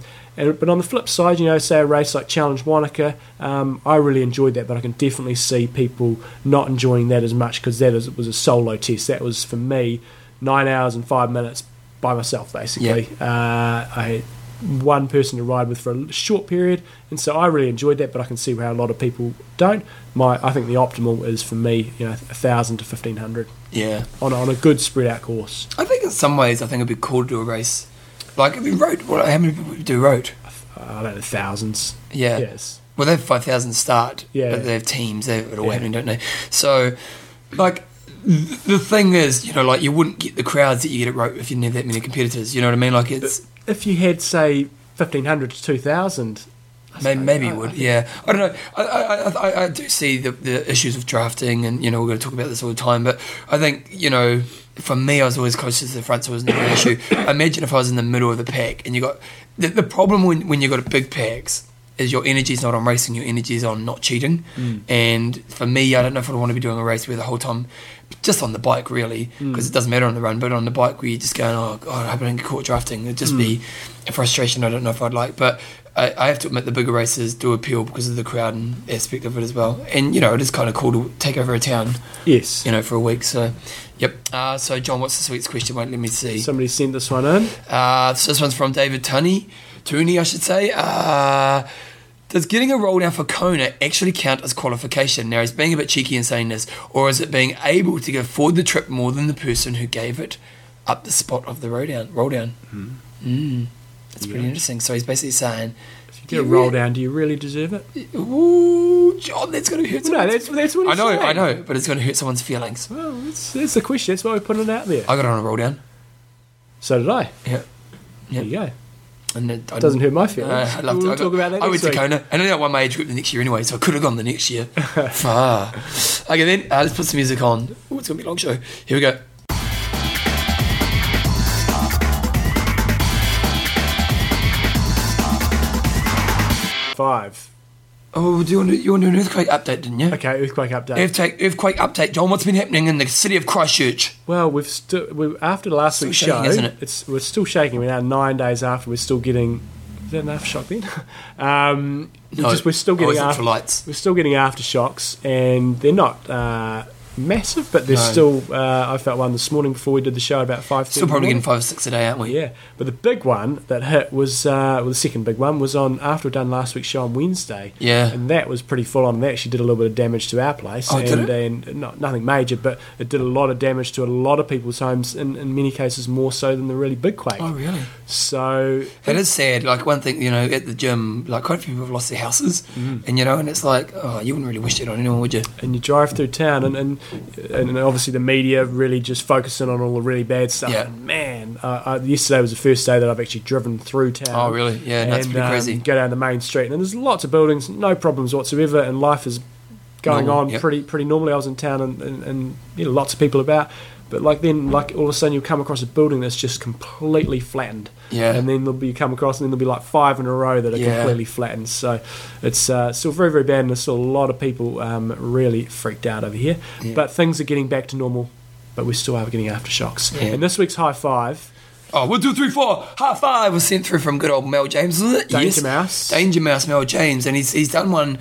but on the flip side, you know, say a race like Challenge Wanaka, um, I really enjoyed that, but I can definitely see people not enjoying that as much because that is, was a solo test. That was for me nine hours and five minutes by myself, basically. Uh, I had one person to ride with for a short period, and so I really enjoyed that. But I can see how a lot of people don't. My, I think the optimal is for me, you know, a thousand to fifteen hundred Yeah. on on a good spread out course. I think in some ways, I think it'd be cool to do a race. Like, if you Roth, what, how many people do Roth? I don't know, thousands. Yeah. Yes. Well, they have 5,000 start, Yeah. but they have teams, they have it all Yeah. happening, don't they? So, like, the thing is, you know, like, you wouldn't get the crowds that you get at Roth if you didn't have that many competitors, you know what I mean? Like, it's, If you had say fifteen hundred to two thousand, maybe, maybe I- you would, yeah. I don't know. I, I, I, I do see the, the issues of drafting, and, you know, we're going to talk about this all the time, but I think, you know, for me, I was always closest to the front, so it was never an issue. Imagine if I was in the middle of the pack and you got. The, the problem when, when you've got big packs is your energy's not on racing, your energy's on not cheating. Mm. And for me, I don't know if I'd want to be doing a race where the whole time, just on the bike really, mm. because it doesn't matter on the run, but on the bike where you're just going, oh god, I hope I don't get caught drafting. It'd just mm. be a frustration. I don't know if I'd like, but I, I have to admit the bigger races do appeal because of the crowd and aspect of it as well. And you know, it is kind of cool to take over a town, yes. you know, for a week. So, yep. Uh, so John, what's the sweetest question? Wait, let me see. Somebody sent this one in. Uh, so this one's from David Tunney, Tooney, I should say. Uh, does getting a roll down for Kona actually count as qualification? Now he's being a bit cheeky in saying this, or is it being able to go forward the trip more than the person who gave it up the spot of the roll down? Roll down. Mm. That's pretty interesting. So he's basically saying If you get a roll down, do you really deserve it? Ooh, John, that's going to hurt. No, someone's- that's that's what I know, saying. I know, but it's going to hurt someone's feelings. Well, that's, that's the question. That's why we're putting it out there. I got on a roll down. So did I. Yeah, There you go. and it, Doesn't hurt my feelings. Uh, I loved we'll it. I talk got- about that I went to week. Kona, and I won my age group the next year anyway, so I could have gone the next year. Far. Okay, then uh, let's put some music on. Oh, it's gonna be a long show. Here we go. Five. Oh, do you want to, you want to do an earthquake update, didn't you? Okay, earthquake update. Earthquake, earthquake update, John. What's been happening in the city of Christchurch? Well, we've still we, after the last Still week's shaking, show, isn't it? it's we're still shaking. We're now nine days after. We're still getting. Is that enough shock then? um, No, just we're still getting after, lights. we're still getting aftershocks, and they're not uh, massive, but they're No. still. Uh, I felt one this morning before we did the show about five. Still probably getting five or six a day, aren't we? Yeah, but the big one that hit was uh, well, the second big one was on after we'd done last week's show on Wednesday. Yeah. and that was pretty full on. They actually did a little bit of damage to our place, Oh, and, and not, nothing major, but it did a lot of damage to a lot of people's homes. In, in many cases, more so than the really big quake. Oh, really? So It is sad. Like one thing, you know, at the gym, like quite a few people have lost their houses, Mm. and you know, and it's like, oh, you wouldn't really wish it on anyone, would you? and you drive through town, and and, and obviously the media really just focusing on all the really bad stuff. Yeah. And man, uh, uh, yesterday was the first day that I've actually driven through town. Oh, really? Yeah, and, pretty um, crazy. go down the main street, and there's lots of buildings, no problems whatsoever, and life is going Normal, on yep. pretty pretty normally. I was in town, and, and, and you know, lots of people about. But like then, like all of a sudden, you'll come across a building that's just completely flattened. Yeah. And then there'll be you come across, and then there'll be like five in a row that are Yeah. completely flattened. So it's uh, still very very bad, and there's still a lot of people um, really freaked out over here. Yeah. But things are getting back to normal. But we still are getting aftershocks. Yeah. And this week's high five, Oh, one, two, three, four. High five was sent through from good old Mel James, wasn't it? Danger yes. Mouse. Danger Mouse, Mel James, and he's he's done one.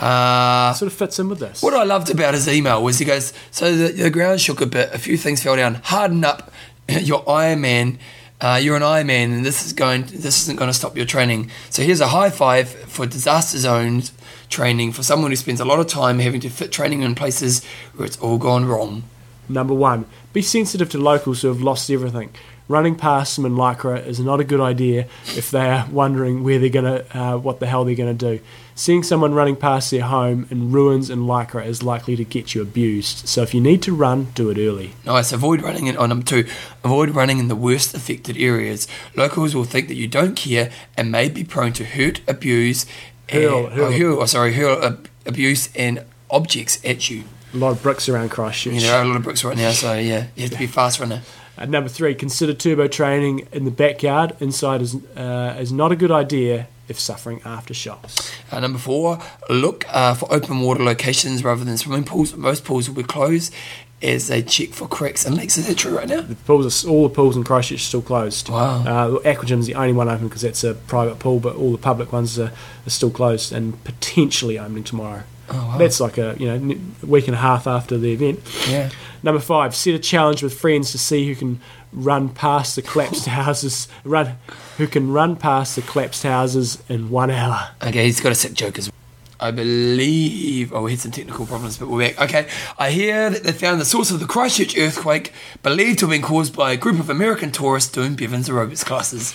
Uh, sort of fits in with this. what I loved about his email was he goes, so the, the ground shook a bit, a few things fell down. Harden up, your Iron Man. Uh, you're an Iron Man, and this is going. This isn't going to stop your training. So here's a high five for disaster zones training for someone who spends a lot of time having to fit training in places where it's all gone wrong. Number one, be sensitive to locals who have lost everything. Running past them in Lycra is not a good idea if they are wondering where they're gonna, uh, what the hell they're gonna do. Seeing someone running past their home in ruins in Lycra is likely to get you abused. So if you need to run, do it early. Nice. Avoid running in. Oh, number two, avoid running in the worst affected areas. Locals will think that you don't care and may be prone to hurt, abuse, Hurl- and, hurl. oh, hurl, oh, sorry, hurl ab- abuse and objects at you. A lot of bricks around Christchurch. Mean, there are a lot of bricks right now, so yeah, you have to be fast runner. Uh, number three, consider turbo training in the backyard. Inside is uh, is not a good idea if suffering aftershocks. Uh, number four, look uh, for open water locations rather than swimming pools. Most pools will be closed as they check for cracks and leaks. Is that true right now? The pools, are, all the pools in Christchurch are still closed. Wow. Uh, Aquagym's the only one open because that's a private pool, but all the public ones are, are still closed and potentially opening tomorrow. Oh, wow. That's like a you know week and a half after the event. Yeah. Number five, set a challenge with friends to see who can run past the collapsed houses. Run, who can run past the collapsed houses in one hour. Okay, he's got a sick joke as well. I believe. Oh, we had some technical problems, but we're back. Okay, I hear that they found the source of the Christchurch earthquake, believed to have been caused by a group of American tourists doing Bevan's aerobics classes.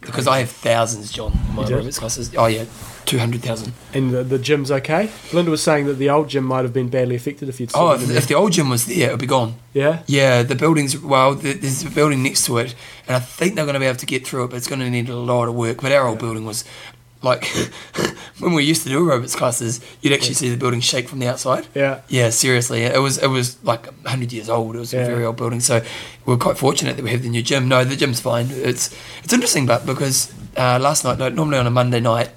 Because I have thousands, John, in my aerobics classes. Oh yeah, two hundred thousand. And the, the gym's okay. Linda was saying that the old gym might have been badly affected if you'd. Oh, if, if the old gym was there, it'd be gone. yeah. Yeah, the building's well. th- There's a building next to it, and I think they're going to be able to get through it, but it's going to need a lot of work. But our old building was like when we used to do aerobics classes, you'd actually see the building shake from the outside. Yeah. Yeah, seriously, it was it was like hundred years old. It was Yeah. a very old building, so we're quite fortunate that we have the new gym. No, the gym's fine. It's it's interesting, but because uh, last night, no, normally on a Monday night,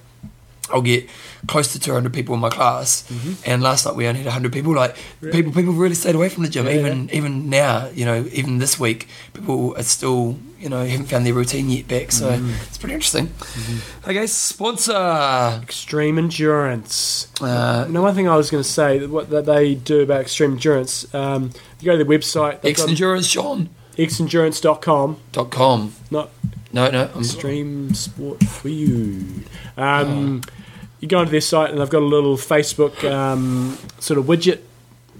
I'll get close to 200 people in my class, Mm-hmm. and last night we only had 100 people. Like people, people really stayed away from the gym. Yeah, even even now, you know, even this week, people are still, you know, haven't found their routine yet back. So Mm-hmm. it's pretty interesting. Okay, sponsor. Extreme endurance. Uh, Now, one thing I was going to say that what that they do about extreme endurance. Um, you go to their website. they've got Xendurance xendurance.com. dot com. Not No, no. I'm, extreme sport for you. Um, You go onto their site and they've got a little Facebook um, sort of widget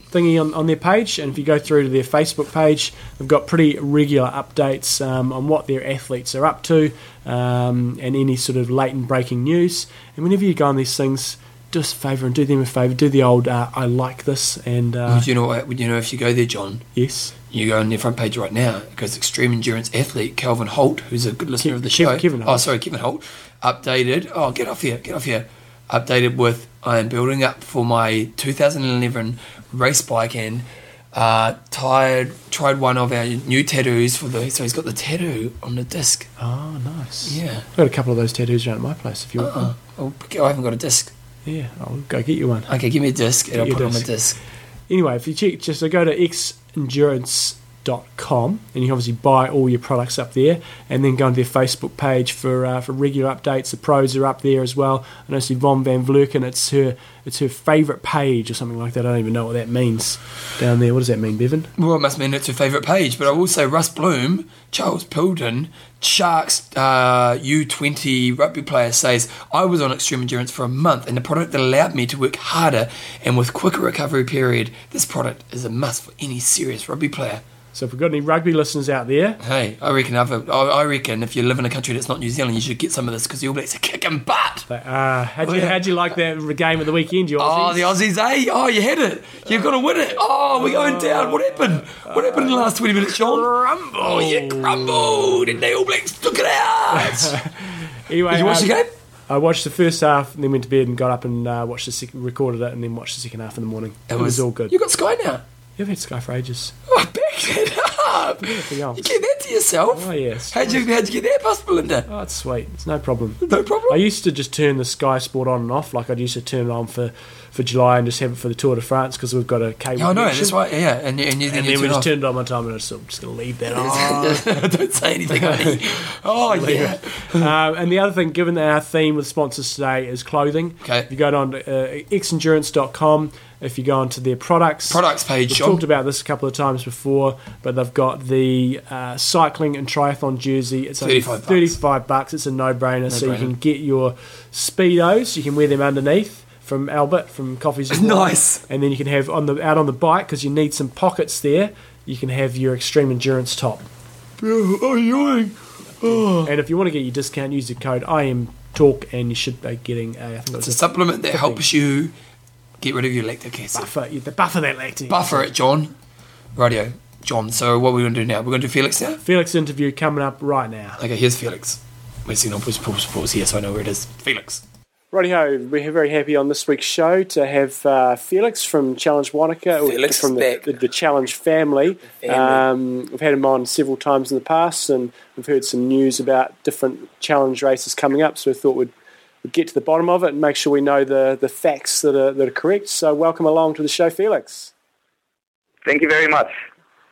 thingy on, on their page, and if you go through to their Facebook page, they've got pretty regular updates um, on what their athletes are up to um, and any sort of latent breaking news. And whenever you go on these things, do us a favour and do them a favour. Do the old uh, "I like this" and uh, you know what? You know if you go there, John, yes, you go on their front page right now. Goes extreme endurance athlete Calvin Holt, who's a good listener Kev- of the show. Kevin Oh, Holt. sorry, Kevin Holt. Updated. Oh, get off here, get off here. Updated with I am building up for my 2011 race bike and uh, tired, tried one of our new tattoos for the. So he's got the tattoo on the disc. oh nice. Yeah. I've got a couple of those tattoos around at my place. If you want, Oh, oh, I haven't got a disc. yeah, I'll go get you one. Okay, give me a disc and I'll put it on my disc. disc. Anyway, if you check, just so go to endurance xendurance.com and you obviously buy all your products up there and then go onto their Facebook page for uh, for regular updates. The pros are up there as well. I know Yvonne Van Vlerken, it's her it's her favourite page or something like that. I don't even know what that means down there. What does that mean, Bevan? Well, it must mean it's her favourite page, but I will say Russ Bloom, Charles Pilden, Sharks uh, U20 rugby player says, I was on extreme endurance for a month and the product that allowed me to work harder and with quicker recovery period. This product is a must for any serious rugby player. So if we've got any rugby listeners out there, Hey, I reckon I've, I reckon if you live in a country that's not New Zealand, you should get some of this because the All Blacks are kicking butt. uh, how'd, you, Oh, how'd you like that game of the weekend, you Aussies? Oh, the Aussies, eh? Oh, you had it. You're going to win it. Oh, we're going down. What happened? What happened in the last 20 minutes, Sean? Crumble. Oh, you crumbled. And the All Blacks took it out. Anyway, Did you watch um, the game? I watched the first half and then went to bed and got up and uh, watched the second, recorded it and then watched the second half in the morning. It, was, all good. You got Sky now. You've had Sky for ages. Oh, it up. You get that to yourself. Oh, yes. How'd you, how'd you get that past Belinda? Oh, it's sweet. It's no problem. No problem. I used to just turn the Sky Sport on and off. Like I'd used to turn it on for, for July and just have it for the Tour de France because we've got a cable. Oh, no, connection. that's right. Yeah, and, and, you, then And you then we just off. turned it on one time and I just, I'm just going to leave that on. Don't say anything, honey. Oh, yeah. um, and the other thing, given that our theme with sponsors today is clothing, Okay. if you go on to uh, xendurance.com, if you go onto their products, Products page, We've talked about this a couple of times before, but they've got the uh, cycling and triathlon jersey. It's 35 bucks. 35 bucks. It's a no-brainer. So you can get your speedos. You can wear them underneath from Albert from Coffees. and Nice. And then you can have on the out on the bike because you need some pockets there. You can have your extreme endurance top. Oh, yawning. And if you want to get your discount, use the code IM Talk, and you should be getting a, I think It's was a supplement that helps you get rid of your lactic a acid. buffer. The buffer that lactic. Buffer it, John. Radio. John, so what are we going to do now? We're going to do Felix now? Felix interview coming up right now. Okay, here's Felix. We're seeing on pause, pause, pause here so I know where it is. Felix. Righty-ho, we're very happy on this week's show to have uh, Felix from Challenge Wanaka, or Felix from the, back. the, the Challenge family. family. Um, we've had him on several times in the past, and we've heard some news about different Challenge races coming up. So we thought we'd, we'd get to the bottom of it and make sure we know the, the facts that are, that are correct. So welcome along to the show, Felix. Thank you very much.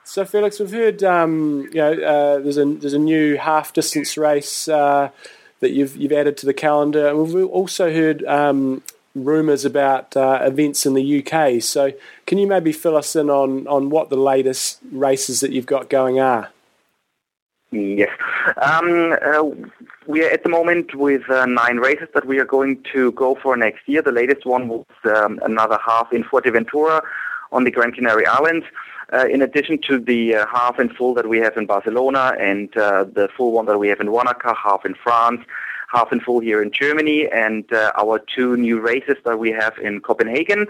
So Felix, we've heard um, you know uh, there's a there's a new half distance race uh, that you've you've added to the calendar, we've also heard um, rumours about uh, events in the UK. So can you maybe fill us in on on what the latest races that you've got going are? Yes. Um, uh, we are at the moment with uh, nine races that we are going to go for next year. The latest one was um, another half in Fuerteventura on the Gran Canary Islands. Uh, in addition to the uh, half and full that we have in Barcelona and uh, the full one that we have in Wanaka, half in France, half and full here in Germany, and uh, our two new races that we have in Copenhagen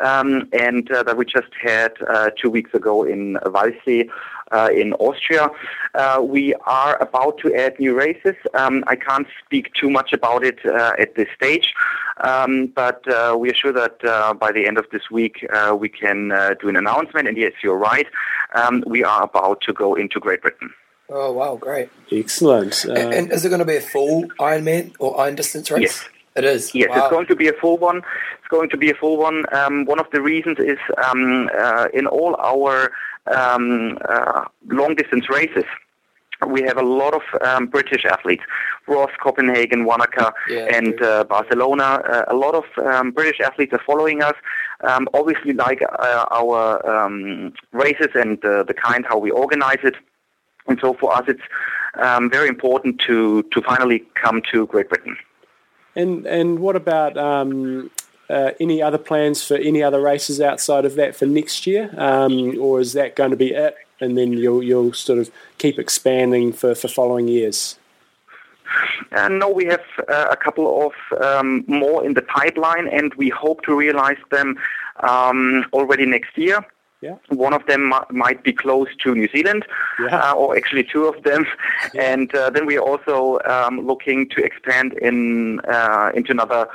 um, and uh, that we just had uh, two weeks ago in Walchsee uh, in Austria. Uh, we are about to add new races. Um, I can't speak too much about it uh, at this stage, um, but uh, we are sure that uh, by the end of this week uh, we can uh, do an announcement. And yes, you're right. Um, we are about to go into Great Britain. Oh, wow, great. Excellent. Uh, And, and is it going to be a full Ironman or Iron Distance race? Yes. It is. Yes, wow. it's going to be a full one. It's going to be a full one. Um, one of the reasons is um, uh, in all our um, uh, long distance races, we have a lot of um, British athletes, Roth, Copenhagen, Wanaka, Yeah, and uh, Barcelona. Uh, a lot of um, British athletes are following us. Um, obviously, like uh, our um, races and uh, the kind how we organize it. And so for us, it's um, very important to, to finally come to Great Britain. And and what about um, uh, any other plans for any other races outside of that for next year, um, or is that going to be it? And then you'll you'll sort of keep expanding for, for following years. Uh, no, we have uh, a couple of um, more in the pipeline, and we hope to realize them um, already next year. Yeah. One of them might be close to New Zealand, Yeah. uh, or actually two of them. And uh, then we are also um, looking to expand in uh, into another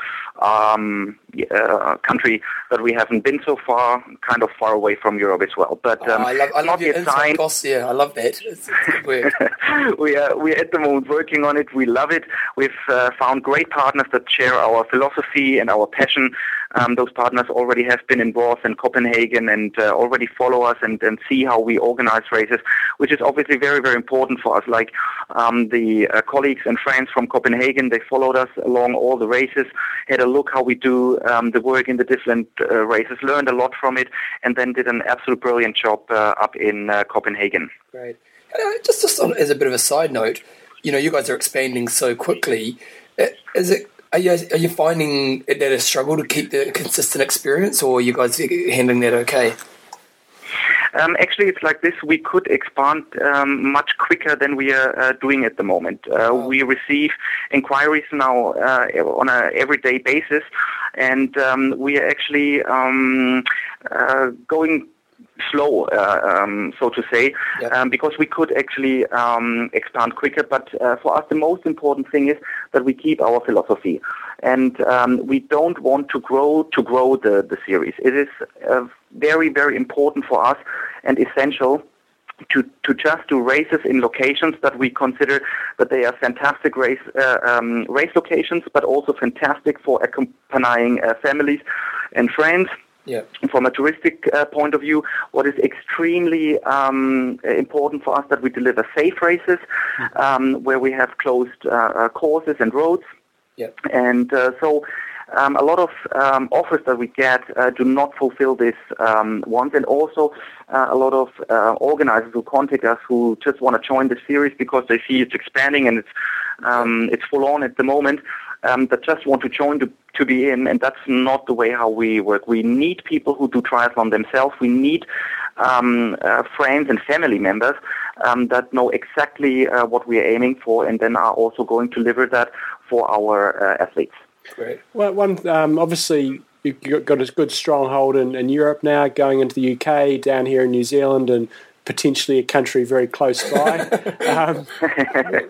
um, uh, country that we haven't been so far, kind of far away from Europe as well. But um, Oh, I love, I love your inside. Yeah, I love that. It's, it's work. we are we are at the moment working on it. We love it. We've uh, found great partners that share our philosophy and our passion. Um, those partners already have been involved in Copenhagen and uh, already follow us and, and see how we organize races, which is obviously very very important for us. Like um, the uh, colleagues and friends from Copenhagen, they followed us along all the races, had a look how we do um, the work in the different uh, races, learned a lot from it, and then did an absolute brilliant job uh, up in uh, Copenhagen. Great. Uh, just just on, as a bit of a side note, you know, you guys are expanding so quickly. Uh, Is it? Are you, are you finding that a struggle to keep the consistent experience, or are you guys handling that okay? Um, actually, it's like this. We could expand um, much quicker than we are uh, doing at the moment. Uh, We receive inquiries now uh, on a everyday basis, and um, we are actually um, uh, going slow, uh, um, so to say, Yep. um, because we could actually um, expand quicker. But uh, for us, the most important thing is that we keep our philosophy, and um, we don't want to grow to grow the, the series. It is uh, very, very important for us and essential to, to just do races in locations that we consider that they are fantastic race uh, um, race locations, but also fantastic for accompanying uh, families and friends Yeah. from a touristic uh, point of view, what is extremely um, important for us that we deliver safe races um, where we have closed uh, uh, courses and roads. And uh, so um, a lot of um, offers that we get uh, do not fulfill this um, and also uh, a lot of uh, organizers who contact us who just want to join the series because they see it's expanding and it's um, it's full on at the moment. Um, that just want to join to, to be in, and that's not the way how we work. We need people who do triathlon themselves. We need um, uh, friends and family members that know exactly uh, what we are aiming for, and then are also going to deliver that for our uh, athletes. Great. Well, one um, obviously you've got- a good stronghold in, in Europe now, going into the UK, down here in New Zealand, and potentially a country very close by. um,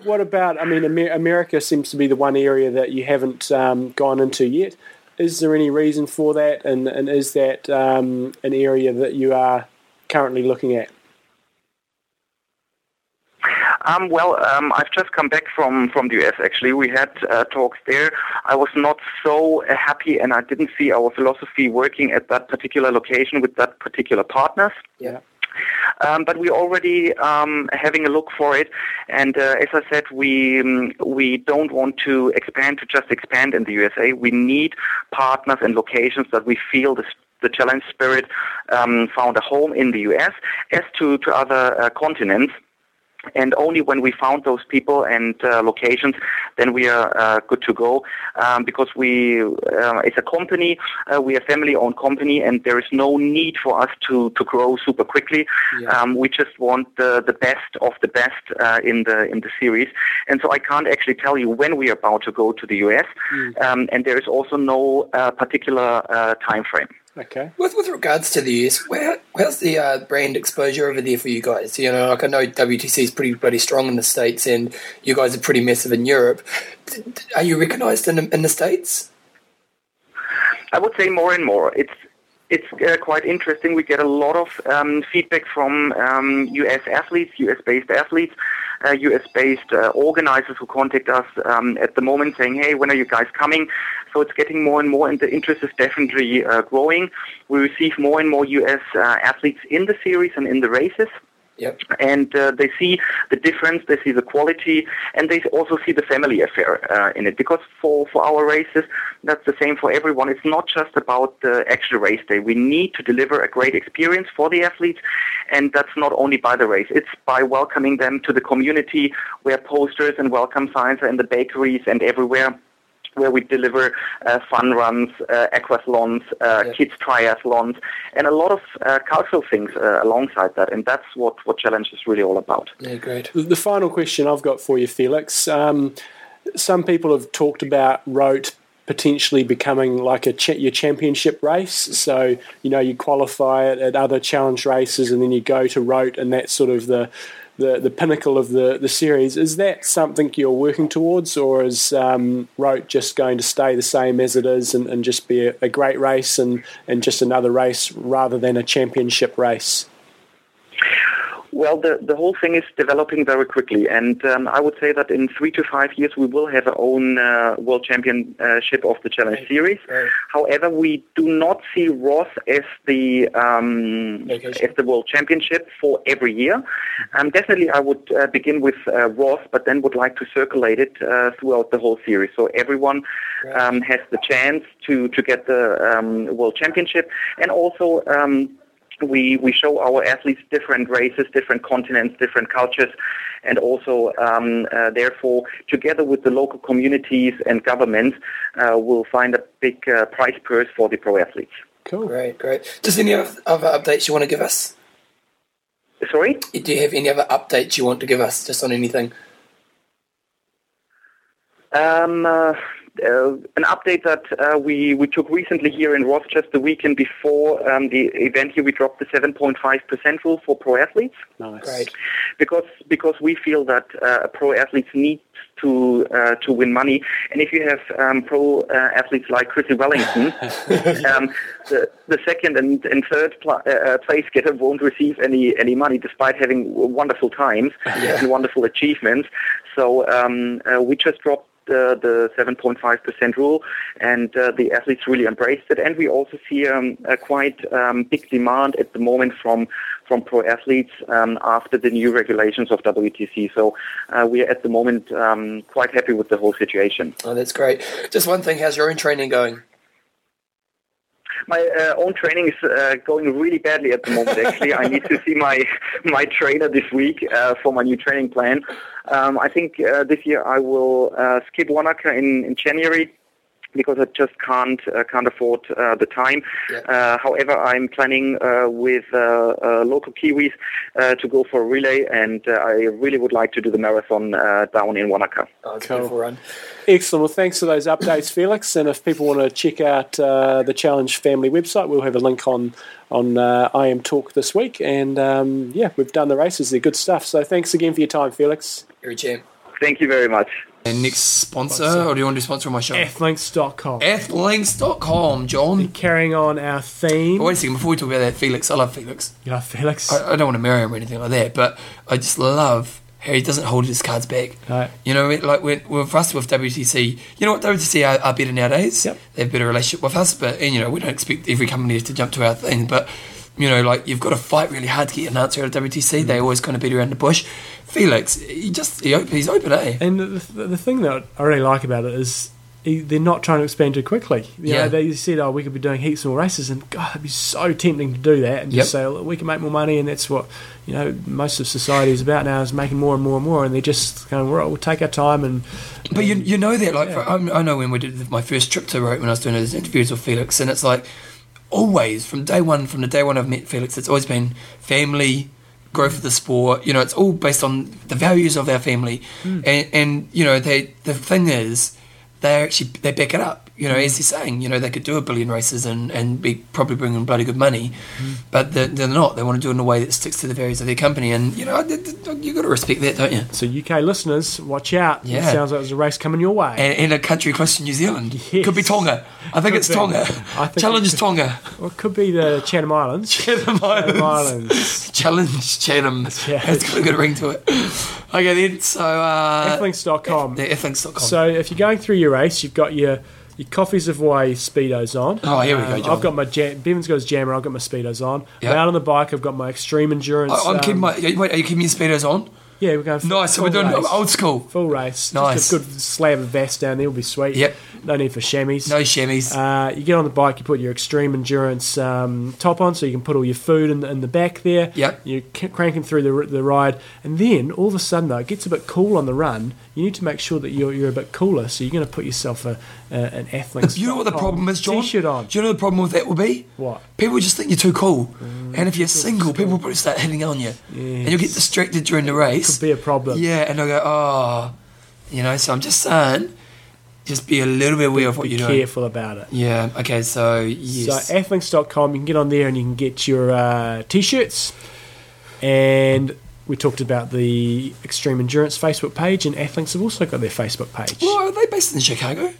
what about? I mean, Amer- America seems to be the one area that you haven't um, gone into yet. Is there any reason for that, and, and is that um, an area that you are currently looking at? Um, well, um, I've just come back from, from the US. Actually, we had uh, talks there. I was not so uh, happy, and I didn't see our philosophy working at that particular location with that particular partners. Yeah. Um, but we're already um, having a look for it, and uh, as I said, we um, we don't want to expand to just expand in the USA. We need partners and locations that we feel the the challenge spirit um, found a home in the US as to to other uh, continents. And only when we found those people and uh, locations, then we are uh, good to go. Um, because we, uh, it's a company, uh, we are a family-owned company, and there is no need for us to, to grow super quickly. Yeah. Um, we just want the, the best of the best uh, in the in the series. And so I can't actually tell you when we are about to go to the US. Um, and there is also no uh, particular uh, time frame. Okay. With with regards to the US, where how's the uh, brand exposure over there for you guys? You know, like I know WTC is pretty pretty strong in the states, and you guys are pretty massive in Europe. D- d- Are you recognised in the- in the states? I would say more and more. It's it's uh, quite interesting. We get a lot of um, feedback from um, U.S. athletes, U.S.-based athletes, uh, U.S.-based uh, organizers who contact us um, at the moment, saying, "Hey, when are you guys coming?" So it's getting more and more, and the interest is definitely uh, growing. We receive more and more U.S. Uh, athletes in the series and in the races Yep. and uh, they see the difference, they see the quality, and they also see the family affair uh, in it. Because for, for our races, that's the same for everyone. It's not just about the actual race day. We need to deliver a great experience for the athletes, and that's not only by the race. It's by welcoming them to the community, where posters and welcome signs are in the bakeries and everywhere. Where we deliver uh, fun runs, uh, aquathlons, uh, Yeah. kids triathlons, and a lot of uh, cultural things uh, alongside that. And that's what, what Challenge is really all about. Yeah, great. The- The final question I've got for you, Felix. Um, some people have talked about Roth potentially becoming like a cha- your championship race. So you know you qualify it at other challenge races, and then you go to Roth, and that's sort of the the, the pinnacle of the, the series. Is that something you're working towards, or is um, Roth just going to stay the same as it is and, and just be a, a great race and, and just another race rather than a championship race? Well, the, the whole thing is developing very quickly, and um, I would say that in three to five years we will have our own uh, world championship of the Challenge Series. Right. However, we do not see Roth as the um, as the world championship for every year. Um, definitely, I would uh, begin with uh, Roth, but then would like to circulate it uh, throughout the whole series, so everyone um, has the chance to to get the um, world championship, and also. We, we show our athletes different races, different continents, different cultures, and also, um, uh, therefore, together with the local communities and governments, uh, we'll find a big uh, prize purse for the pro athletes. Cool. Great, great. Just any other other updates you want to give us? Sorry? Do you have any other updates you want to give us just on anything? Um, uh, an update that uh, we, we took recently here in Roth just the weekend before um, the event here, we dropped the 7.5% rule for pro athletes. Nice. Great. because because we feel that uh, pro athletes need to uh, to win money, and if you have um, pro uh, athletes like Chrissie Wellington, um, the the second and, and third pl- uh, place getter won't receive any any money despite having wonderful times and wonderful achievements. So um, uh, we just dropped. The, the 7.5% rule, and uh, the athletes really embraced it. And we also see um, a quite um, big demand at the moment from from pro athletes um, after the new regulations of WTC. So uh, we are at the moment um, quite happy with the whole situation. Oh, that's great. Just one thing, how's your own training going? My uh, own training is uh, going really badly at the moment. Actually, I need to see my my trainer this week uh, for my new training plan. Um, I think uh, this year I will uh, skip Wanaka in, in January because I just can't uh, can't afford uh, the time. Yeah. Uh, however, I'm planning uh, with uh, uh, local Kiwis uh, to go for a relay, and uh, I really would like to do the marathon uh, down in Wanaka. Oh, it's Cool. a beautiful run. Excellent. Well, thanks for those updates, Felix. And if people want to check out uh, the Challenge Family website, we'll have a link on on uh, IM Talk this week. And um, yeah, we've done the races. They're good stuff. So thanks again for your time, Felix. Very champ. Thank you very much. And next sponsor, Sponsor. or do you want to sponsor my show? Athlinks.com. Athlinks.com, John. Carrying on our theme. Wait a second, before we talk about that, Felix, I love Felix. You know, Felix. I, I don't want to marry him or anything like that, but I just love how he doesn't hold his cards back. Right. You know, like with, with us with WTC, you know what WTC are, are better nowadays. Yep. They have a better relationship with us, but and you know we don't expect every company to jump to our thing, but you know, like you've got to fight really hard to get an answer out of WTC. They mm. always kind of beat around the bush. Felix, he just he, op- he's open, eh? And the, the, the thing that I really like about it is he, they're not trying to expand too quickly. You Yeah. know, they said, "Oh, we could be doing heaps more races," and God, it'd be so tempting to do that and Yep. just say, "Look, "We can make more money," and that's what you know most of society is about now is making more and more and more. And they're just going, "Well, we'll take our time." And But you, you know that, like, Yeah. I, I know when we did my first trip to Roth when I was doing those interviews with Felix, and it's like always from day one, from the day one I've met Felix, it's always been family, growth of the sport. You know, it's all based on the values of our family, hmm. and, and you know, they the thing is, they actually they back it up. You know, as he's saying, you know, they could do a billion races and, and be probably bringing bloody good money, but they're, they're not. They want to do it in a way that sticks to the values of their company, and you know, you've got to respect that, don't you? so, UK listeners, watch out! Yeah. It sounds like there's a race coming your way. and in a country close to New Zealand. Yes. Could be Tonga. I think Could it's be. Tonga. I think Challenge Tonga. or it could be the Chatham Islands. Chatham Chatham Islands. Islands. Challenge Chatham. Yeah. It's got a good ring to it. Okay then, so uh Athlinks.com. the Athlinks.com. So if you're going through your race, you've got your your Coffees of Way speedos on. Oh, here we go, Um, John. I've got my jam- Bevan's got his jammer. I've got my speedos on. Yep. I'm out on the bike. I've got my extreme endurance. I, I'm um, keeping my wait, are you keeping your speedos on? Yeah, we're going. Full, Nice. So we're full doing race. old school. full race. Nice. Just a good slab of vest down there will be sweet. Yep. No need for chamois. No shimmies. Uh, you get on the bike, you put your extreme endurance um, top on, so you can put all your food in the, in the back there. Yep. You're c- cranking through the, the ride, and then all of a sudden, though, it gets a bit cool on the run. You need to make sure that you're, you're a bit cooler, so you're going to put yourself a, a, an athlete. you know what the problem is, John? T-shirt on. Do you know the problem with that will be? What? People just think you're too cool. and if you're single, people will probably start hitting on you. And you'll get distracted during the race. Could be a problem. Yeah, and they'll go, oh. You know, so I'm just saying, just be a little bit aware of what you're doing. careful about it. Yeah, okay, so, yes. So athlinks.com, you can get on there and you can get your uh, t-shirts. And we talked about the Extreme Endurance Facebook page, and Athlinks have also got their Facebook page. well, are they based in Chicago?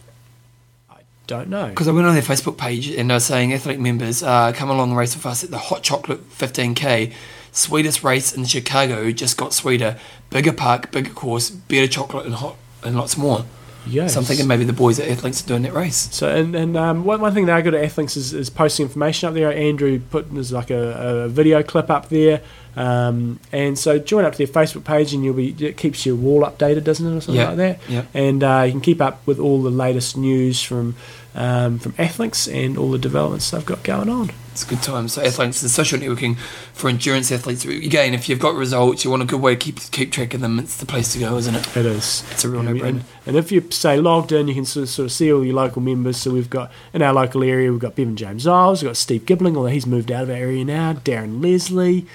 I don't know. Because I went on their Facebook page and they're saying athletic members uh, come along and race with us at the Hot Chocolate 15K, sweetest race in Chicago, just got sweeter, bigger park, bigger course, better chocolate and hot and lots more. Yes. So I'm thinking maybe the boys at Athlinks are doing that race. So and, and um, one, one thing that I got at Athlinks is, is posting information up there. Andrew put there's like a, a video clip up there, um, and so join up to their Facebook page and you'll be it keeps your wall updated, doesn't it, or something Yeah, like that. yeah. And uh, you can keep up with all the latest news from um, from Athlinks and all the developments they've got going on. It's a good time. So Athlinks is social networking for endurance athletes. Again, if you've got results, you want a good way to keep keep track of them, it's the place to go, isn't it? It is. It's a real And- no-brainer. And, and if you say logged in, you can sort of, sort of see all your local members. So we've got in our local area, we've got Bevan James Eyles, we've got Steve Gibbling, although he's moved out of our area now. Darren Leslie,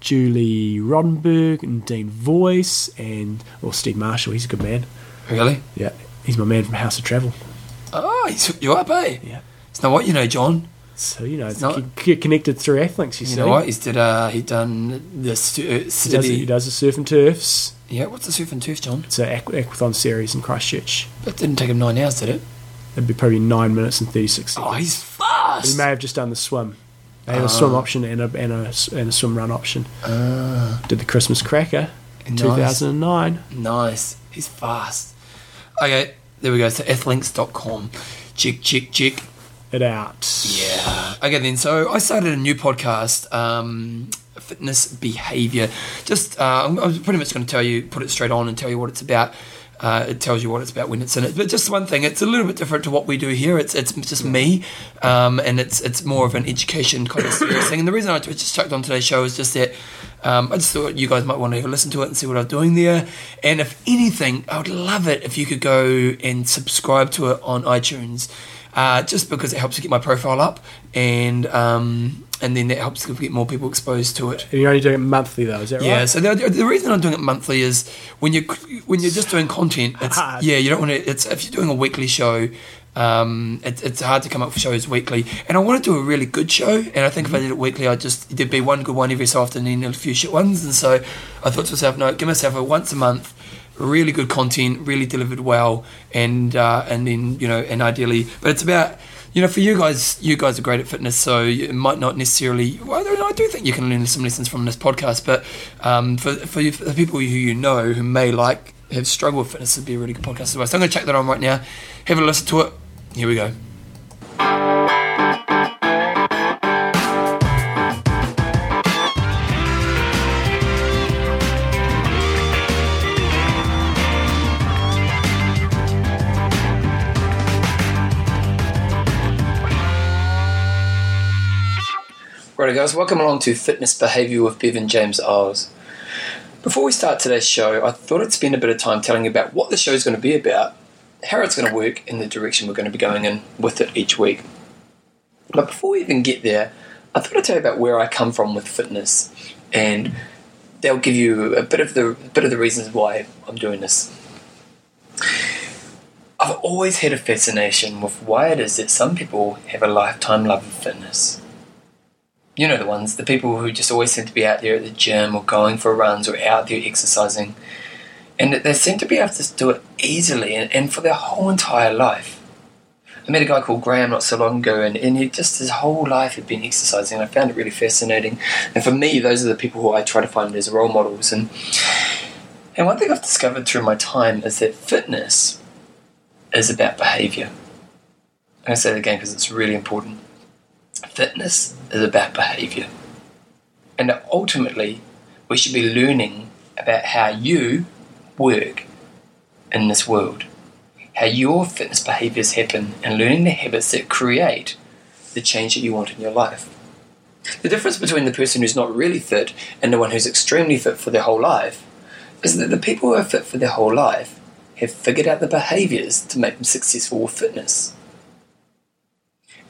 Julie Rodenberg, and Dean Voice, and or Steve Marshall. He's a good man. Really? Yeah, he's my man from House of Travel. Oh, he's hooked you up, eh? Yeah. It's not what you know, John. So you know, it's c- c- connected through Athlinks. You, You see, know what? He's did. Uh, he done the uh, He does, city. he does the surf and turfs. Yeah, what's the surf and turf, John? It's a Aqu- Aquathon series in Christchurch. That didn't take him nine hours, did it? It'd be probably nine minutes and thirty six Oh, he's fast. He may have just done the swim. They have a swim option and a, and, a, and a swim run option. Did the Christmas Cracker in Nice. 2009. Nice. He's fast. Okay, there we go. So athlinks.com. Chick, chick, chick. It out. Yeah. Okay, then. So I started a new podcast, um, Fitness Behavior. Just, uh, I'm, pretty much going to tell you, put it straight on and tell you what it's about. Uh, it tells you what it's about when it's in it. But just one thing, it's a little bit different to what we do here. It's it's just me, um, and it's it's more of an education kind of serious thing. And the reason I just chucked on today's show is just that um, I just thought you guys might want to have a listen to it and see what I'm doing there. And if anything, I would love it if you could go and subscribe to it on iTunes, uh, just because it helps to get my profile up, and um, and then that helps to get more people exposed to it. And you're only doing it monthly though, is that Yeah, right? Yeah. So the, the reason I'm doing it monthly is when you when you're just doing content, it's Hard. yeah, you don't want to. It's if you're doing a weekly show, um, it, it's hard to come up with shows weekly. And I want to do a really good show, and I think if I did it weekly, I'd just there'd be one good one every so often, and then a few shit ones. And so I thought to myself, no, give myself a once a month. Really good content, really delivered well, and uh, and then you know, and ideally, but it's about you know, for you guys, you guys are great at fitness, so it might not necessarily. Well, I do think you can learn some lessons from this podcast, but um, for for, you, for the people who you know who may like have struggled with fitness, it'd be a really good podcast as well. So I'm going to check that on right now. Have a listen to it. Here we go. Righto, guys, welcome along to Fitness Behaviour with Bevan James Eyles. Before we start today's show, I thought I'd spend a bit of time telling you about what the show is going to be about, how it's going to work, and the direction we're going to be going in with it each week. But before we even get there, I thought I'd tell you about where I come from with fitness, and they'll give you a bit of the a bit of the reasons why I'm doing this. I've always had a fascination with why it is that some people have a lifetime love of fitness you know the ones, the people who just always seem to be out there at the gym or going for runs or out there exercising. And they seem to be able to do it easily and, and for their whole entire life. I met a guy called Graham not so long ago and, and he just his whole life had been exercising and I found it really fascinating. And for me, those are the people who I try to find as role models. And, and one thing I've discovered through my time is that fitness is about behavior. To say that again because it's really important fitness is about behavior. And ultimately, we should be learning about how you work in this world, how your fitness behaviors happen, and learning the habits that create the change that you want in your life. The difference between the person who's not really fit and the one who's extremely fit for their whole life is that the people who are fit for their whole life have figured out the behaviors to make them successful with fitness.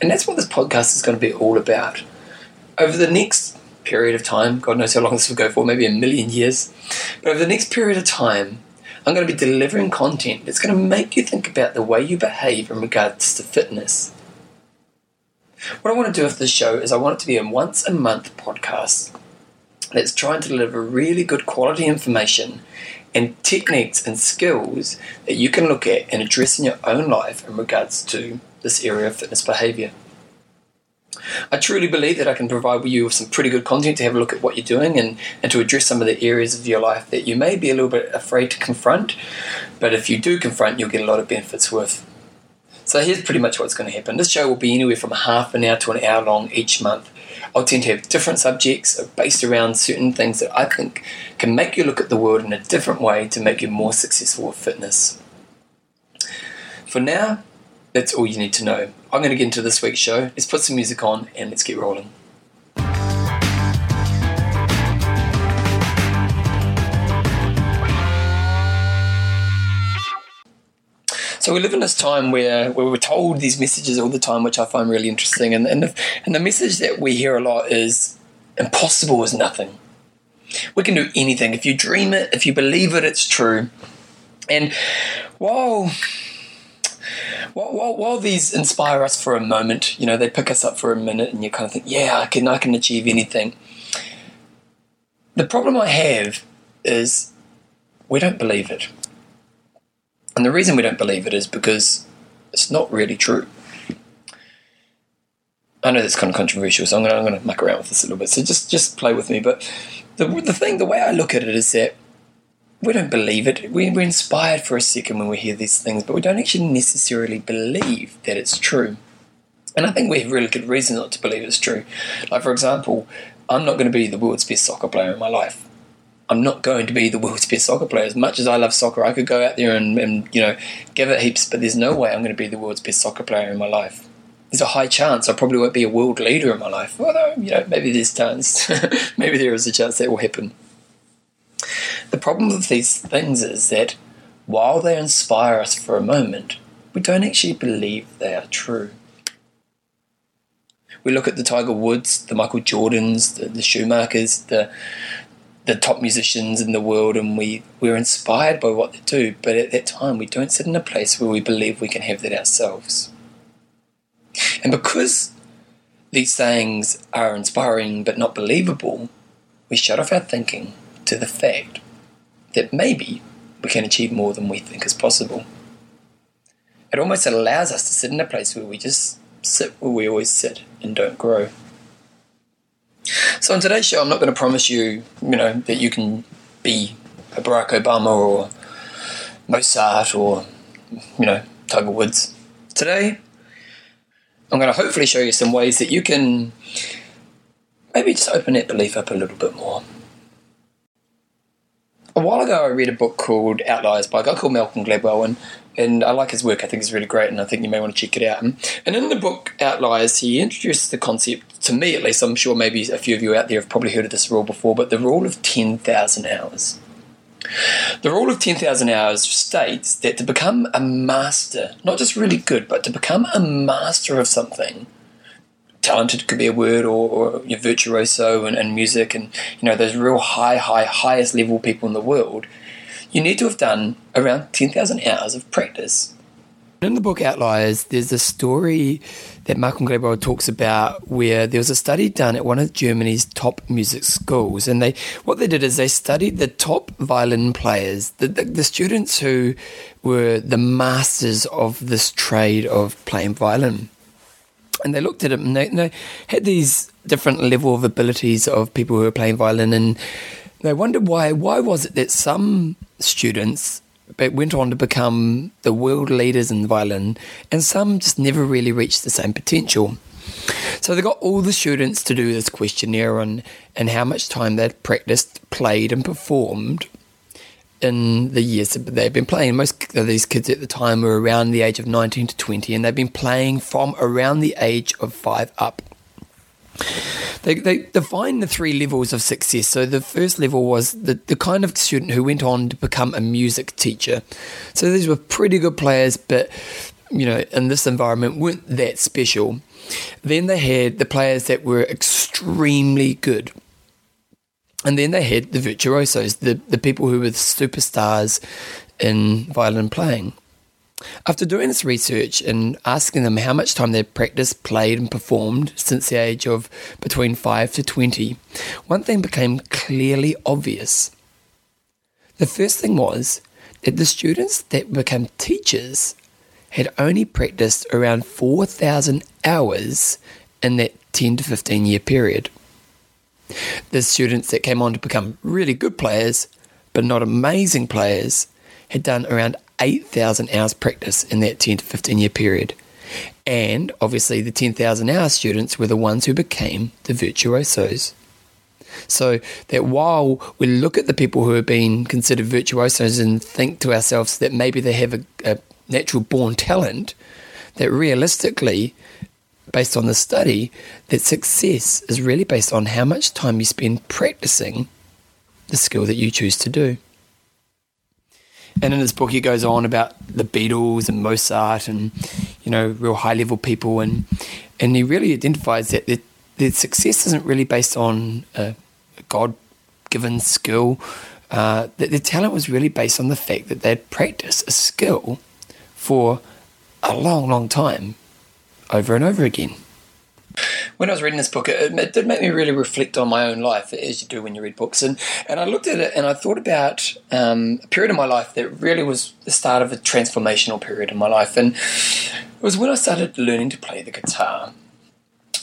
And that's what this podcast is going to be all about. Over the next period of time, God knows how long this will go for, maybe a million years, but over the next period of time, I'm going to be delivering content that's going to make you think about the way you behave in regards to fitness. What I want to do with this show is I want it to be a once a month podcast that's trying to deliver really good quality information and techniques and skills that you can look at and address in your own life in regards to this area of fitness behavior. I truly believe that I can provide you with some pretty good content to have a look at what you're doing and, and to address some of the areas of your life that you may be a little bit afraid to confront. But if you do confront, you'll get a lot of benefits with. So here's pretty much what's going to happen. This show will be anywhere from half an hour to an hour long each month. I'll tend to have different subjects based around certain things that I think can make you look at the world in a different way to make you more successful with fitness. For now, that's all you need to know. I'm going to get into this week's show. Let's put some music on and let's get rolling. So we live in this time where, where we're told these messages all the time, which I find really interesting. And, and, the, and the message that we hear a lot is impossible is nothing. We can do anything. If you dream it, if you believe it, it's true. And while while, while, while, these inspire us for a moment, you know, they pick us up for a minute, and you kind of think, yeah, I can, I can achieve anything. The problem I have is we don't believe it. And the reason we don't believe it is because it's not really true. I know that's kind of controversial, so I'm going to, I'm going to muck around with this a little bit. So just, just play with me. But the, the thing, the way I look at it is that we don't believe it. We, we're inspired for a second when we hear these things, but we don't actually necessarily believe that it's true. And I think we have really good reason not to believe it's true. Like, for example, I'm not going to be the world's best soccer player in my life. I'm not going to be the world's best soccer player. As much as I love soccer, I could go out there and, and you know give it heaps, but there's no way I'm going to be the world's best soccer player in my life. There's a high chance I probably won't be a world leader in my life. Although you know maybe there's chance, maybe there is a chance that will happen. The problem with these things is that while they inspire us for a moment, we don't actually believe they are true. We look at the Tiger Woods, the Michael Jordans, the, the Schumachers, the the top musicians in the world and we, we're inspired by what they do, but at that time we don't sit in a place where we believe we can have that ourselves. And because these sayings are inspiring but not believable, we shut off our thinking to the fact that maybe we can achieve more than we think is possible. It almost allows us to sit in a place where we just sit where we always sit and don't grow. So on today's show, I'm not going to promise you, you know, that you can be a Barack Obama or Mozart or, you know, Tiger Woods. Today, I'm going to hopefully show you some ways that you can maybe just open that belief up a little bit more. A while ago, I read a book called Outliers by a guy called Malcolm Gladwell, and and I like his work. I think it's really great, and I think you may want to check it out. And in the book Outliers, he introduces the concept, to me at least, I'm sure maybe a few of you out there have probably heard of this rule before, but the rule of 10,000 hours. The rule of 10,000 hours states that to become a master, not just really good, but to become a master of something, talented could be a word, or, or you virtuoso and, and music, and you know those real high, high, highest level people in the world, you need to have done around 10,000 hours of practice. In the book Outliers, there's a story that Malcolm Gladwell talks about where there was a study done at one of Germany's top music schools, and they what they did is they studied the top violin players, the, the, the students who were the masters of this trade of playing violin, and they looked at it and they, they had these different level of abilities of people who were playing violin, and they wondered why why was it that some students went on to become the world leaders in violin, and some just never really reached the same potential. So they got all the students to do this questionnaire on and how much time they'd practiced, played, and performed in the years that they've been playing. Most of these kids at the time were around the age of 19 to 20, and they've been playing from around the age of five up. They, they define the three levels of success. So the first level was the, the kind of student who went on to become a music teacher. So these were pretty good players, but you know, in this environment weren't that special. Then they had the players that were extremely good. And then they had the virtuosos, the, the people who were superstars in violin playing. After doing this research and asking them how much time they'd practiced, played, and performed since the age of between 5 to 20, one thing became clearly obvious. The first thing was that the students that became teachers had only practiced around 4,000 hours in that 10 to 15 year period. The students that came on to become really good players, but not amazing players, had done around 8,000 hours practice in that 10 to 15 year period. And obviously, the 10,000 hour students were the ones who became the virtuosos. So that while we look at the people who have been considered virtuosos and think to ourselves that maybe they have a, a natural born talent, that realistically, based on the study, that success is really based on how much time you spend practicing the skill that you choose to do. And in his book, he goes on about the Beatles and Mozart and, you know, real high level people. And, and he really identifies that their, success isn't really based on a, a God given skill, uh, that their talent was really based on the fact that they'd practiced a skill for a long, long time over and over again when I was reading this book, it, it, did make me really reflect on my own life, as you do when you read books. And, and I looked at it and I thought about um, a period of my life that really was the start of a transformational period in my life. And it was when I started learning to play the guitar.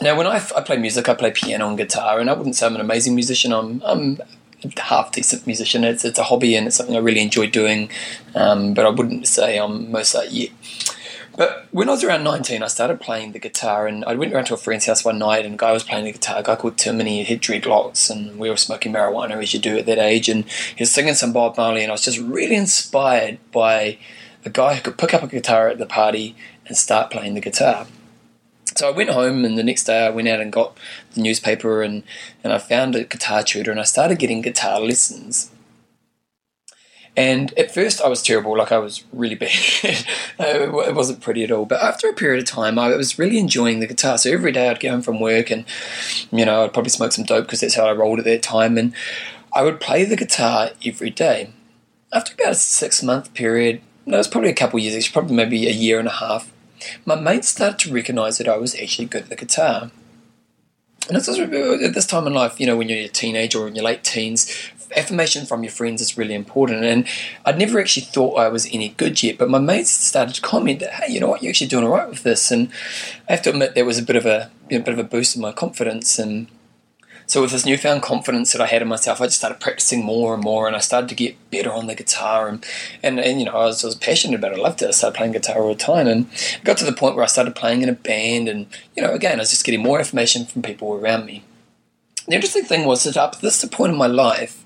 Now, when I, I play music, I play piano and guitar, and I wouldn't say I'm an amazing musician. I'm, I'm a half decent musician. It's, it's a hobby and it's something I really enjoy doing, um, but I wouldn't say I'm Mozart yet. But when I was around 19, I started playing the guitar, and I went around to a friend's house one night, and a guy was playing the guitar, a guy called Tim, and he had dreadlocks, and we were smoking marijuana as you do at that age, and he was singing some Bob Marley, and I was just really inspired by a guy who could pick up a guitar at the party and start playing the guitar. So I went home, and the next day I went out and got the newspaper, and, and I found a guitar tutor, and I started getting guitar lessons. And at first, I was terrible, like I was really bad. Uh, it wasn't pretty at all. But after a period of time, I was really enjoying the guitar. So every day I'd get home from work and, you know, I'd probably smoke some dope because that's how I rolled at that time. And I would play the guitar every day. After about a six month period, no, it was probably a couple years, it's probably maybe a year and a half, my mates started to recognize that I was actually good at the guitar. And this was at this time in life, you know, when you're a teenager or in your late teens, affirmation from your friends is really important. And I'd never actually thought I was any good yet, but my mates started to comment that, hey, you know what, you're actually doing all right with this. And I have to admit, there was a bit of a, you know, bit of a boost in my confidence. And so with this newfound confidence that I had in myself, I just started practicing more and more, and I started to get better on the guitar. And and, and you know, I was, I was passionate about it. I loved it. I started playing guitar all the time, and it got to the point where I started playing in a band. And you know, again, I was just getting more information from people around me. The interesting thing was that up to this point in my life,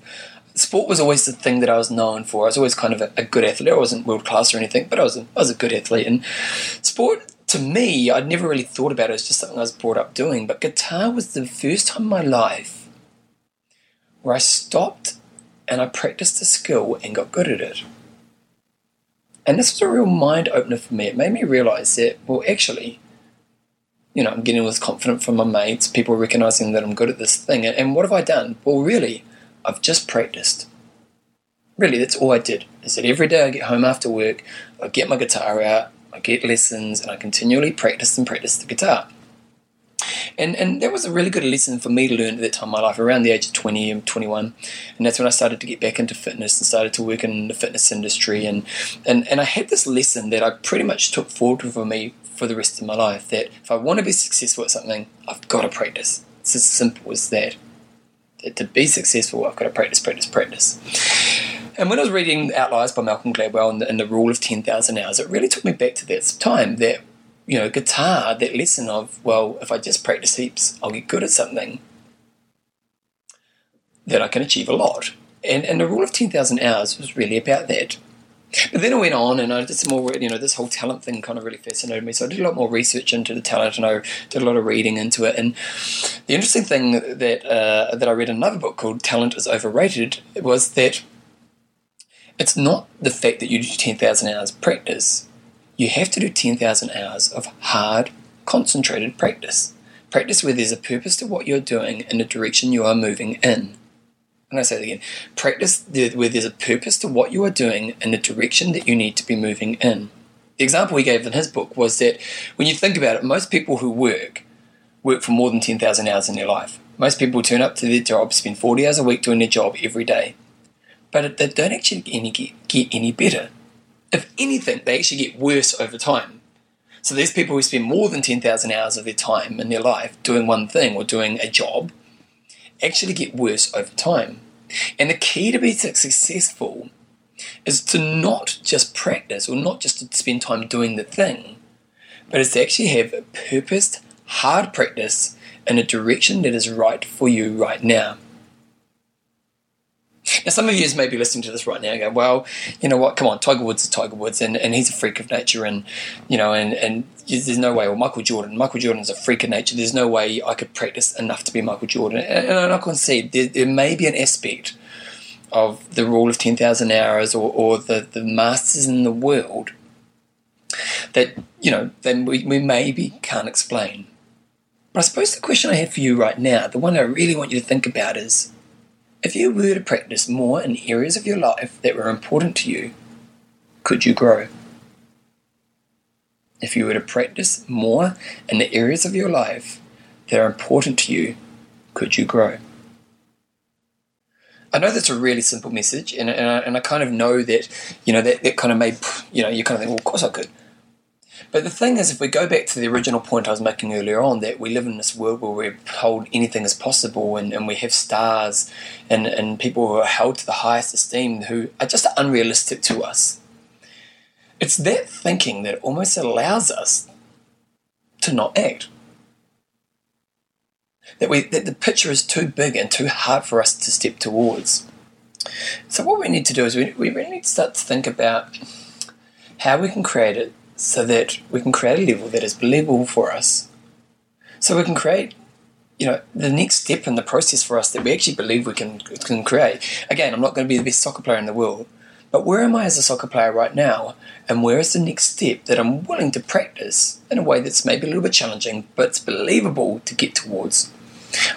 sport was always the thing that I was known for. I was always kind of a, a good athlete. I wasn't world class or anything, but I was a, I was a good athlete. And sport, to me, I'd never really thought about it. It's just something I was brought up doing. But guitar was the first time in my life where I stopped and I practiced a skill and got good at it. And this was a real mind opener for me. It made me realize that, well, actually, you know, I'm getting all this confidence from my mates, people recognizing that I'm good at this thing. And, what have I done? Well, really, I've just practiced. Really, that's all I did. Is that every day I get home after work, I get my guitar out, I get lessons, and I continually practice and practice the guitar. And, and that was a really good lesson for me to learn at that time in my life, around the age of 20 and 21. And that's when I started to get back into fitness and started to work in the fitness industry. And, and, and I had this lesson that I pretty much took forward for me for the rest of my life that if I want to be successful at something, I've got to practice. It's as simple as that. To be successful, I've got to practice, practice, practice. And when I was reading Outliers by Malcolm Gladwell and the, and the rule of 10,000 hours, it really took me back to that time that, you know, guitar, that lesson of, well, if I just practice heaps, I'll get good at something, that I can achieve a lot. and, and the rule of 10,000 hours was really about that. But then I went on and I did some more, you know, this whole talent thing kind of really fascinated me. So I did a lot more research into the talent and I did a lot of reading into it. And the interesting thing that, uh, that I read another book called Talent is Overrated was that it's not the fact that you do 10,000 hours practice. You have to do 10,000 hours of hard, concentrated practice. Practice where there's a purpose to what you're doing and the direction you are moving in. I'm going to say it again. Practice where there's a purpose to what you are doing and the direction that you need to be moving in. The example he gave in his book was that when you think about it, most people who work work for more than 10,000 hours in their life. Most people turn up to their job, spend 40 hours a week doing their job every day, but they don't actually get any, get, any better. If anything, they actually get worse over time. So there's people who spend more than 10,000 hours of their time in their life doing one thing or doing a job actually get worse over time. And the key to be successful is to not just practice or not just to spend time doing the thing, but is to actually have a purposed, hard practice in a direction that is right for you right now. Now, some of you may be listening to this right now and go, well, you know what, come on, Tiger Woods is Tiger Woods and, and he's a freak of nature and, you know, and, and there's no way, or Michael Jordan, Michael Jordan is a freak of nature, there's no way I could practice enough to be Michael Jordan. And, and going to say there, there may be an aspect of the rule of 10,000 hours or, or the, the masters in the world that, you know, then we, we maybe can't explain. But I suppose the question I have for you right now, the one I really want you to think about is if you were to practice more in areas of your life that were important to you, could you grow? If you were to practice more in the areas of your life that are important to you, could you grow? I know that's a really simple message, and, and, I, and I kind of know that, you know, that, that kind of made, you know, you kind of think, well, of course I could. But the thing is, if we go back to the original point I was making earlier on, that we live in this world where we're told anything is possible and, and we have stars and, and people who are held to the highest esteem who are just unrealistic to us. It's that thinking that almost allows us to not act. That, we, that the picture is too big and too hard for us to step towards. So, what we need to do is we, we really need to start to think about how we can create it so that we can create a level that is believable for us. So we can create, you know, the next step in the process for us that we actually believe we can can create. Again, I'm not going to be the best soccer player in the world, but where am I as a soccer player right now? And where is the next step that I'm willing to practice in a way that's maybe a little bit challenging, but it's believable to get towards?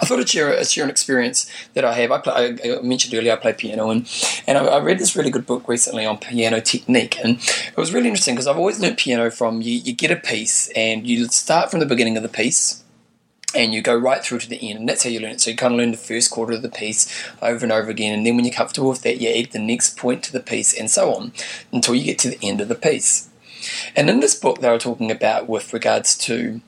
I thought I'd share, share an experience that I have. I, play, I mentioned earlier I play piano, and, and I, I, read this really good book recently on piano technique, and it was really interesting because I've always learned piano from you, you get a piece and you start from the beginning of the piece and you go right through to the end, and that's how you learn it. So you kind of learn the first quarter of the piece over and over again, and then when you're comfortable with that, you add the next point to the piece, and so on until you get to the end of the piece. And in this book, they were talking about with regards to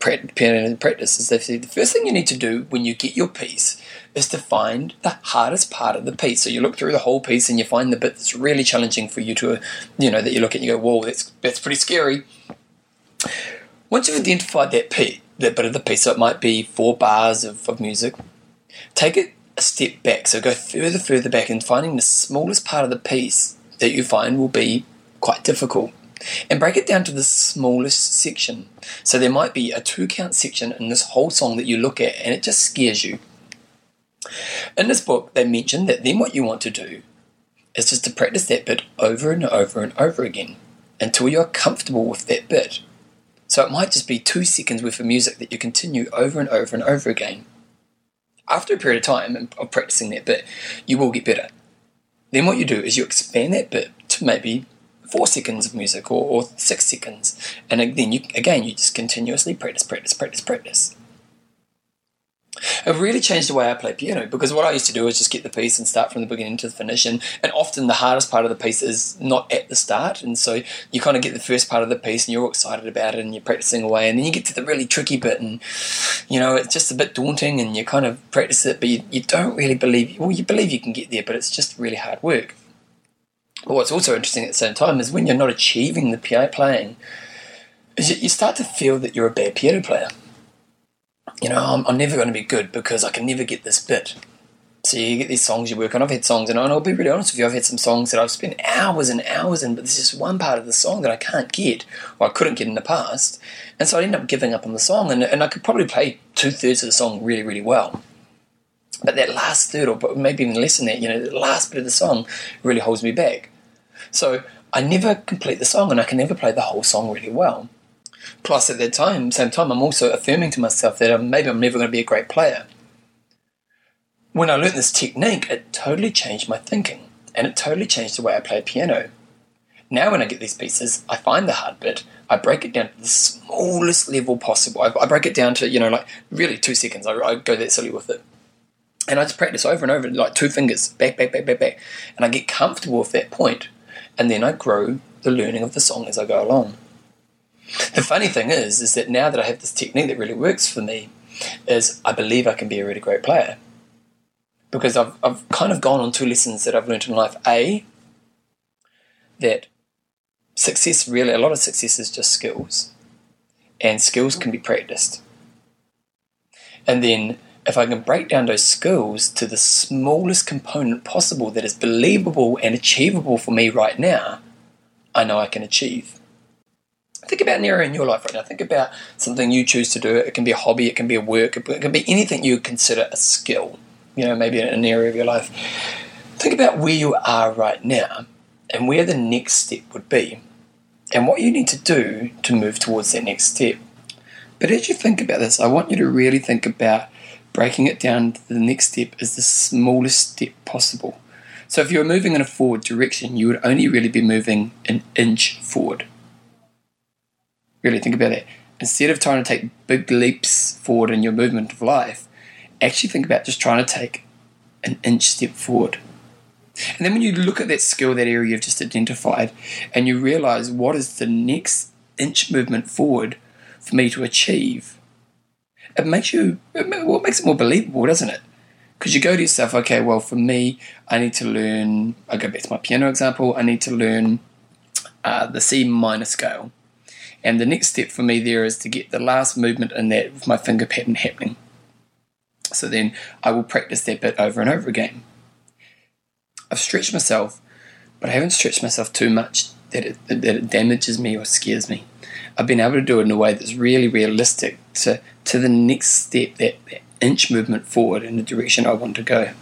practice is they say the first thing you need to do when you get your piece is to find the hardest part of the piece. So you look through the whole piece and you find the bit that's really challenging for you to, you know, that you look at and you go, whoa, that's, that's pretty scary. Once you've identified that, piece, that bit of the piece, so it might be four bars of, of music, take it a step back. So go further, further back and finding the smallest part of the piece that you find will be quite difficult and break it down to the smallest section. So there might be a two count section in this whole song that you look at and it just scares you. In this book, they mention that then what you want to do is just to practice that bit over and over and over again until you're comfortable with that bit. So it might just be two seconds worth of music that you continue over and over and over again. After a period of time of practicing that bit, you will get better. Then what you do is you expand that bit to maybe four seconds of music or, or six seconds. And then you again you just continuously practice, practice, practice, practice. It really changed the way I play piano because what I used to do is just get the piece and start from the beginning to the finish. And, and often the hardest part of the piece is not at the start. And so you kind of get the first part of the piece and you're all excited about it and you're practicing away. And then you get to the really tricky bit and, you know, it's just a bit daunting and you kind of practice it, but you, you don't really believe, well, you believe you can get there, but it's just really hard work. But what's also interesting at the same time is when you're not achieving the piano playing, is you start to feel that you're a bad piano player. You know, I'm, I'm never going to be good because I can never get this bit. So you get these songs you work on. I've had songs, and I'll be really honest with you, I've had some songs that I've spent hours and hours in, but there's just one part of the song that I can't get, or I couldn't get in the past. And so I end up giving up on the song, and, and I could probably play two thirds of the song really, really well. But that last third, or maybe even less than that, you know, the last bit of the song really holds me back. So I never complete the song, and I can never play the whole song really well. Plus, at that time, same time, I'm also affirming to myself that um, maybe I'm never going to be a great player when I learned this technique, it totally changed my thinking and it totally changed the way I play piano. Now, when I get these pieces, I find the hard bit, I break it down to the smallest level possible. I, I break it down to, you know, like really two seconds. I, I, go that silly with it. And I just practice over and over, like two fingers, back, back, back, back, back. And I get comfortable with that point, And then I grow the learning of the song as I go along. The funny thing is, is that now that I have this technique that really works for me, is I believe I can be a really great player because I've, I've kind of gone on two lessons that I've learned in life. A, that success really, a lot of success is just skills, and skills can be practiced. And then if I can break down those skills to the smallest component possible that is believable and achievable for me right now, I know I can achieve. Think about an area in your life right now. Think about something you choose to do. It can be a hobby, it can be a work, it can be anything you consider a skill you know, maybe an area of your life. Think about where you are right now and where the next step would be and what you need to do to move towards that next step. But as you think about this, I want you to really think about breaking it down to the next step is the smallest step possible. So if you're moving in a forward direction, you would only really be moving an inch forward. Really think about it. Instead of trying to take big leaps forward in your movement of life, actually think about just trying to take an inch step forward. And then when you look at that skill, that area you've just identified, and you realize what is the next inch movement forward for me to achieve, it makes you, well, it makes it more believable, doesn't it? Because you go to yourself, okay, well, for me, I need to learn, I go back to my piano example, I need to learn uh, the C minor scale. And the next step for me there is to get the last movement in that with my finger pattern happening. So then I will practice that bit over and over again. I've stretched myself, but I haven't stretched myself too much that it, that it damages me or scares me. I've been able to do it in a way that's really realistic to, to the next step, that, that inch movement forward in the direction I want to go.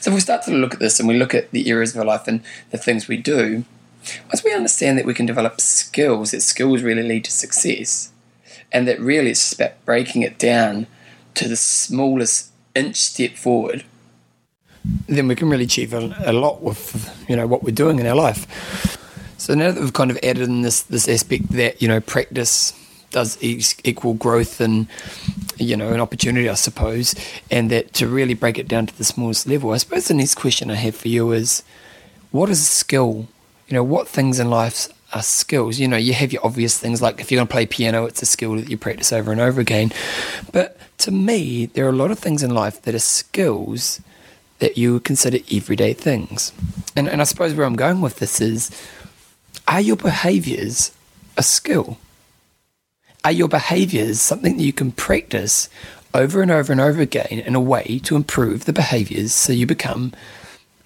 So if we start to look at this and we look at the areas of our life and the things we do, once we understand that we can develop skills, that skills really lead to success, and that really it's just about breaking it down to the smallest inch step forward, then we can really achieve a, a, lot with you know what we're doing in our life. So now that we've kind of added in this this aspect that you know practice does equal growth and you know an opportunity, I suppose, and that to really break it down to the smallest level, I suppose the next question I have for you is, what is a skill? You know, what things in life are skills. You know, you have your obvious things like if you're going to play piano, it's a skill that you practice over and over again. But to me, there are a lot of things in life that are skills that you consider everyday things. And, and I suppose where I'm going with this is are your behaviors a skill? Are your behaviors something that you can practice over and over and over again in a way to improve the behaviors so you become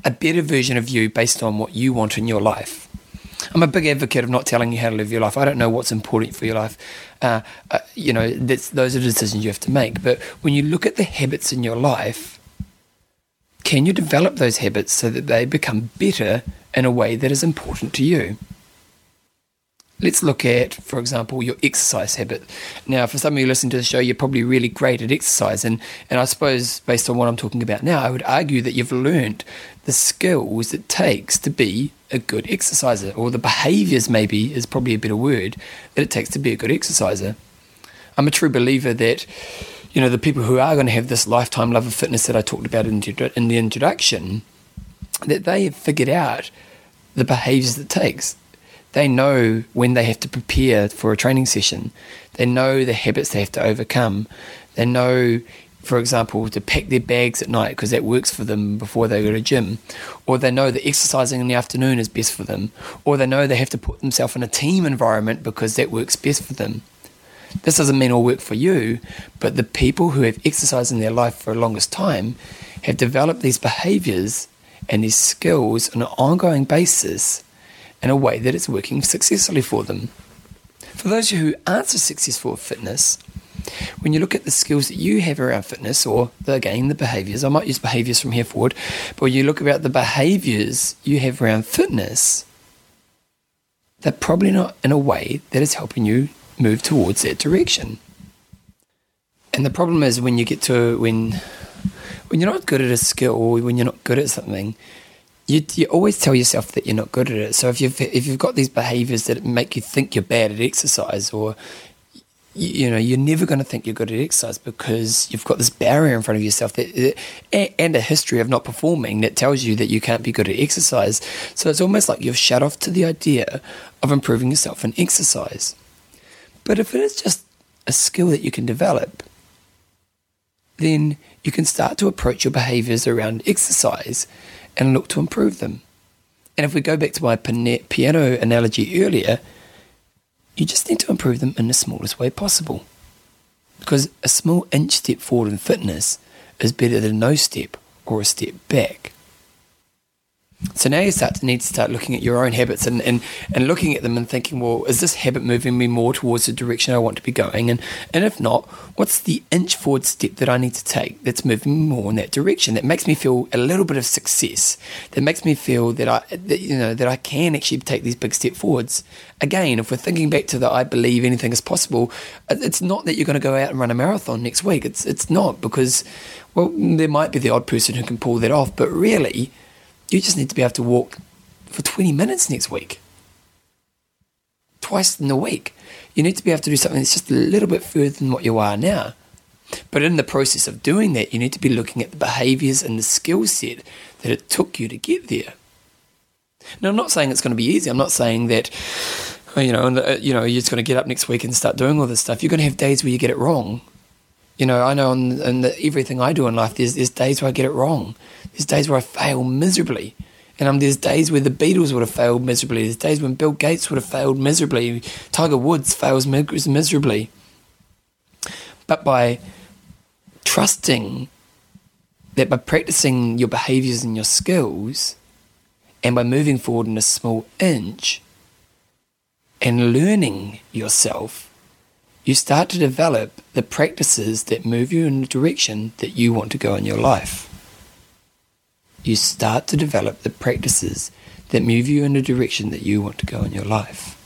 a better version of you based on what you want in your life? I'm a big advocate of not telling you how to live your life. I don't know what's important for your life. Uh, uh, you know, those are decisions you have to make. But when you look at the habits in your life, can you develop those habits so that they become better in a way that is important to you? Let's look at, for example, your exercise habit. Now, for some of you listening to the show, you're probably really great at exercise. And, and I suppose, based on what I'm talking about now, I would argue that you've learned the skills it takes to be a good exerciser, or the behaviors, maybe, is probably a better word, that it takes to be a good exerciser. I'm a true believer that, you know, the people who are going to have this lifetime love of fitness that I talked about in, in the introduction, that they have figured out the behaviors it takes they know when they have to prepare for a training session. They know the habits they have to overcome. They know, for example, to pack their bags at night because that works for them before they go to gym. Or they know that exercising in the afternoon is best for them. Or they know they have to put themselves in a team environment because that works best for them. This doesn't mean all work for you, but the people who have exercised in their life for the longest time have developed these behaviors and these skills on an ongoing basis in a way that is working successfully for them. For those who aren't so successful with fitness, when you look at the skills that you have around fitness, or the, again the behaviors, I might use behaviors from here forward, but when you look about the behaviors you have around fitness, they're probably not in a way that is helping you move towards that direction. And the problem is when you get to when when you're not good at a skill or when you're not good at something, you, you always tell yourself that you're not good at it. So if you've if you've got these behaviors that make you think you're bad at exercise, or you, you know you're never going to think you're good at exercise because you've got this barrier in front of yourself that and a history of not performing that tells you that you can't be good at exercise. So it's almost like you've shut off to the idea of improving yourself in exercise. But if it is just a skill that you can develop, then you can start to approach your behaviors around exercise and look to improve them. And if we go back to my piano analogy earlier, you just need to improve them in the smallest way possible. Because a small inch step forward in fitness is better than no step or a step back. So now you start to need to start looking at your own habits and, and, and looking at them and thinking, well, is this habit moving me more towards the direction I want to be going? And, and if not, what's the inch forward step that I need to take that's moving me more in that direction that makes me feel a little bit of success, that makes me feel that I that, you know that I can actually take these big step forwards. Again, if we're thinking back to the I believe anything is possible, it's not that you're going to go out and run a marathon next week. It's it's not because well, there might be the odd person who can pull that off, but really you just need to be able to walk for 20 minutes next week. Twice in a week. You need to be able to do something that's just a little bit further than what you are now. But in the process of doing that, you need to be looking at the behaviors and the skill set that it took you to get there. Now, I'm not saying it's going to be easy. I'm not saying that, oh, you know, uh, you know, you're just going to get up next week and start doing all this stuff. You're going to have days where you get it wrong. You know, I know in, in the, everything I do in life, there's, there's days where I get it wrong. There's days where I fail miserably. And um, there's days where the Beatles would have failed miserably. There's days when Bill Gates would have failed miserably. Tiger Woods fails miserably. But by trusting that by practicing your behaviors and your skills, and by moving forward in a small inch, and learning yourself, you start to develop the practices that move you in the direction that you want to go in your life. You start to develop the practices that move you in the direction that you want to go in your life.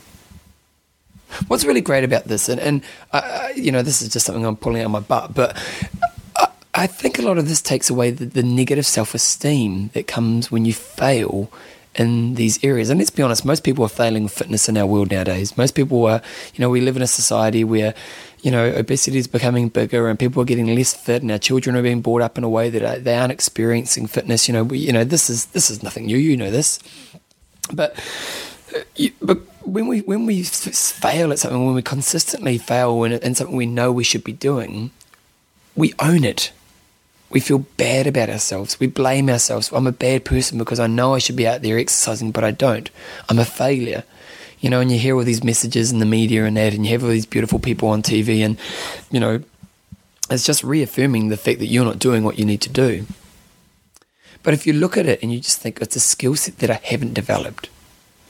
What's really great about this, and, and uh, you know, this is just something I'm pulling out of my butt, but I, I think a lot of this takes away the, the negative self esteem that comes when you fail in these areas. And let's be honest, most people are failing fitness in our world nowadays. Most people are, you know, we live in a society where, you know, obesity is becoming bigger and people are getting less fit, and our children are being brought up in a way that uh, they aren't experiencing fitness. You know, we, you know, this is this is nothing new. You know this, but. Uh, but when we when we fail at something, when we consistently fail in, in something we know we should be doing, we own it we feel bad about ourselves. We blame ourselves. I'm a bad person because I know I should be out there exercising, but I don't. I'm a failure. You know, and you hear all these messages in the media and that, and you have all these beautiful people on TV, and, you know, it's just reaffirming the fact that you're not doing what you need to do. But if you look at it and you just think it's a skill set that I haven't developed,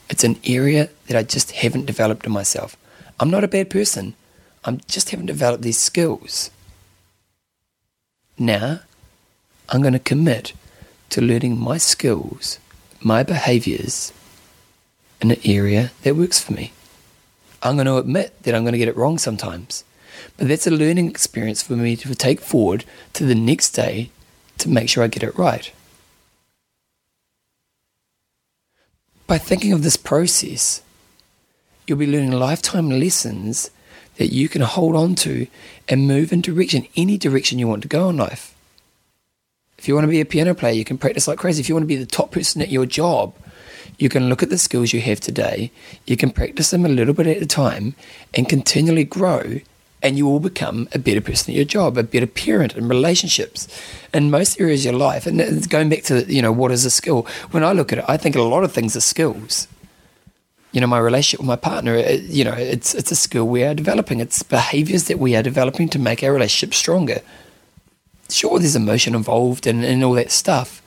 it's an area that I just haven't developed in myself. I'm not a bad person. I just haven't developed these skills. Now, I'm going to commit to learning my skills, my behaviors in an area that works for me. I'm going to admit that I'm going to get it wrong sometimes, but that's a learning experience for me to take forward to the next day to make sure I get it right. By thinking of this process, you'll be learning lifetime lessons that you can hold on to and move in direction, any direction you want to go in life. If you want to be a piano player, you can practice like crazy. If you want to be the top person at your job, you can look at the skills you have today, you can practice them a little bit at a time, and continually grow. And you will become a better person at your job, a better parent in relationships, in most areas of your life. And going back to, you know, what is a skill? When I look at it, I think a lot of things are skills. You know, my relationship with my partner, it, you know, it's it's a skill we are developing. It's behaviors that we are developing to make our relationship stronger sure, there's emotion involved and, and all that stuff.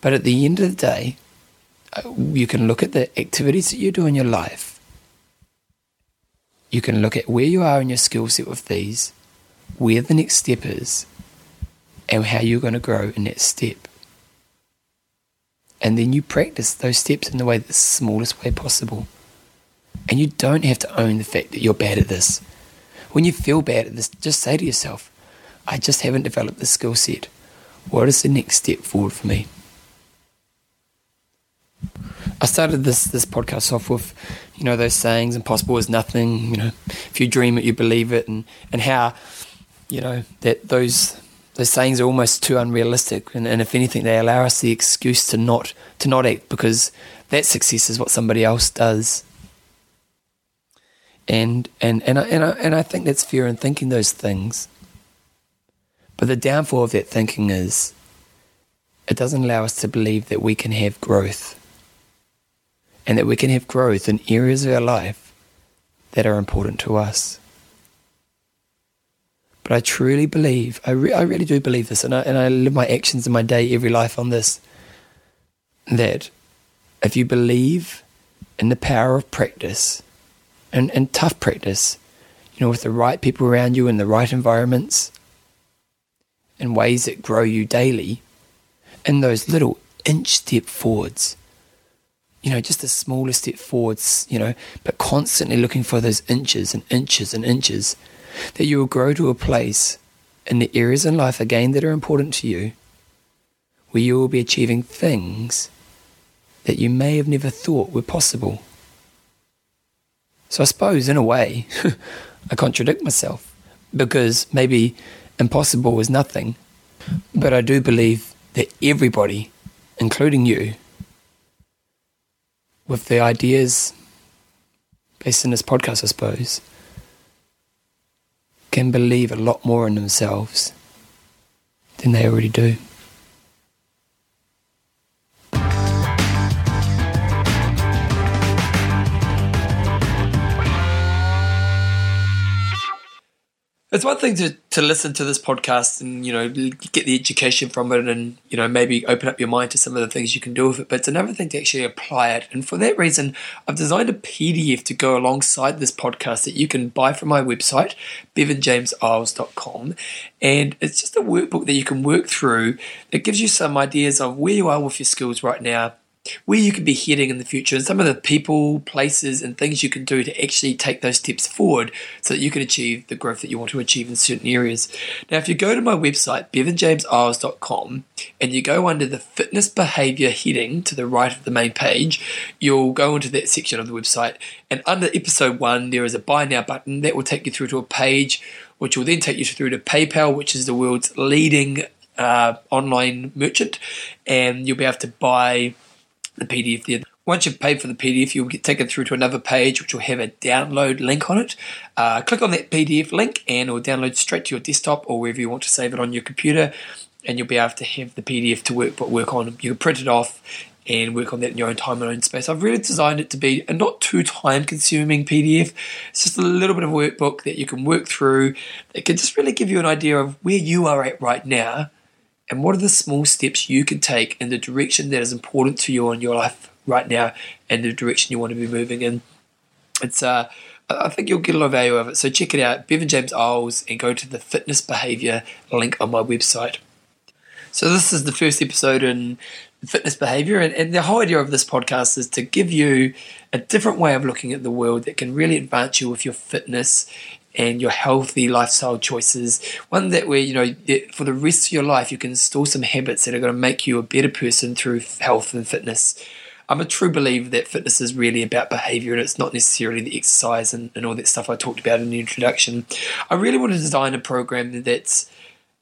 But at the end of the day, uh, you can look at the activities that you do in your life. You can look at where you are in your skill set with these, where the next step is, and how you're going to grow in that step. And then you practice those steps in the way the smallest way possible. And you don't have to own the fact that you're bad at this. When you feel bad at this, just say to yourself, I just haven't developed the skill set. What is the next step forward for me? I started this this podcast off with, you know, those sayings, impossible is nothing, you know, if you dream it, you believe it, and, and how, you know, that those those sayings are almost too unrealistic and, and if anything they allow us the excuse to not to not act because that success is what somebody else does. And and and I, and I, and I think that's fair in thinking those things. But the downfall of that thinking is it doesn't allow us to believe that we can have growth and that we can have growth in areas of our life that are important to us. But I truly believe, I, re- I really do believe this, and I, and I live my actions in my day, every life on this, that if you believe in the power of practice and, and tough practice, you know, with the right people around you in the right environments, in ways that grow you daily, in those little inch step forwards, you know, just the smallest step forwards, you know, but constantly looking for those inches and inches and inches, that you will grow to a place in the areas in life again that are important to you, where you will be achieving things that you may have never thought were possible. So I suppose, in a way, I contradict myself because maybe impossible is nothing, but I do believe that everybody, including you, with the ideas based in this podcast, I suppose, can believe a lot more in themselves than they already do. It's one thing to, to listen to this podcast and, you know, get the education from it and, you know, maybe open up your mind to some of the things you can do with it. But it's another thing to actually apply it. And for that reason, I've designed a PDF to go alongside this podcast that you can buy from my website, bevanjameseyles.com. And it's just a workbook that you can work through that gives you some ideas of where you are with your skills right now where you could be heading in the future and some of the people, places, and things you can do to actually take those steps forward so that you can achieve the growth that you want to achieve in certain areas. Now, if you go to my website, bevanjameseyles.com, and you go under the fitness behavior heading to the right of the main page, you'll go into that section of the website. And under episode one, there is a buy now button that will take you through to a page which will then take you through to PayPal, which is the world's leading uh, online merchant, and you'll be able to buy the PDF there. Once you've paid for the PDF, you'll get taken through to another page which will have a download link on it. Uh, click on that PDF link and it will download straight to your desktop or wherever you want to save it on your computer, and you'll be able to have the PDF to work but work on. You can print it off and work on that in your own time and own space. I've really designed it to be a not too time consuming PDF. It's just a little bit of a workbook that you can work through It can just really give you an idea of where you are at right now and what are the small steps you can take in the direction that is important to you in your life right now and the direction you want to be moving in. It's uh I think you'll get a lot of value out of it. So check it out, Bevan James Eyles, and go to the fitness behavior link on my website. So this is the first episode in fitness behavior, and, and the whole idea of this podcast is to give you a different way of looking at the world that can really advance you with your fitness and your healthy lifestyle choices. One that where, you know, for the rest of your life, you can install some habits that are going to make you a better person through health and fitness. I'm a true believer that fitness is really about behavior and it's not necessarily the exercise and, and all that stuff I talked about in the introduction. I really want to design a program that's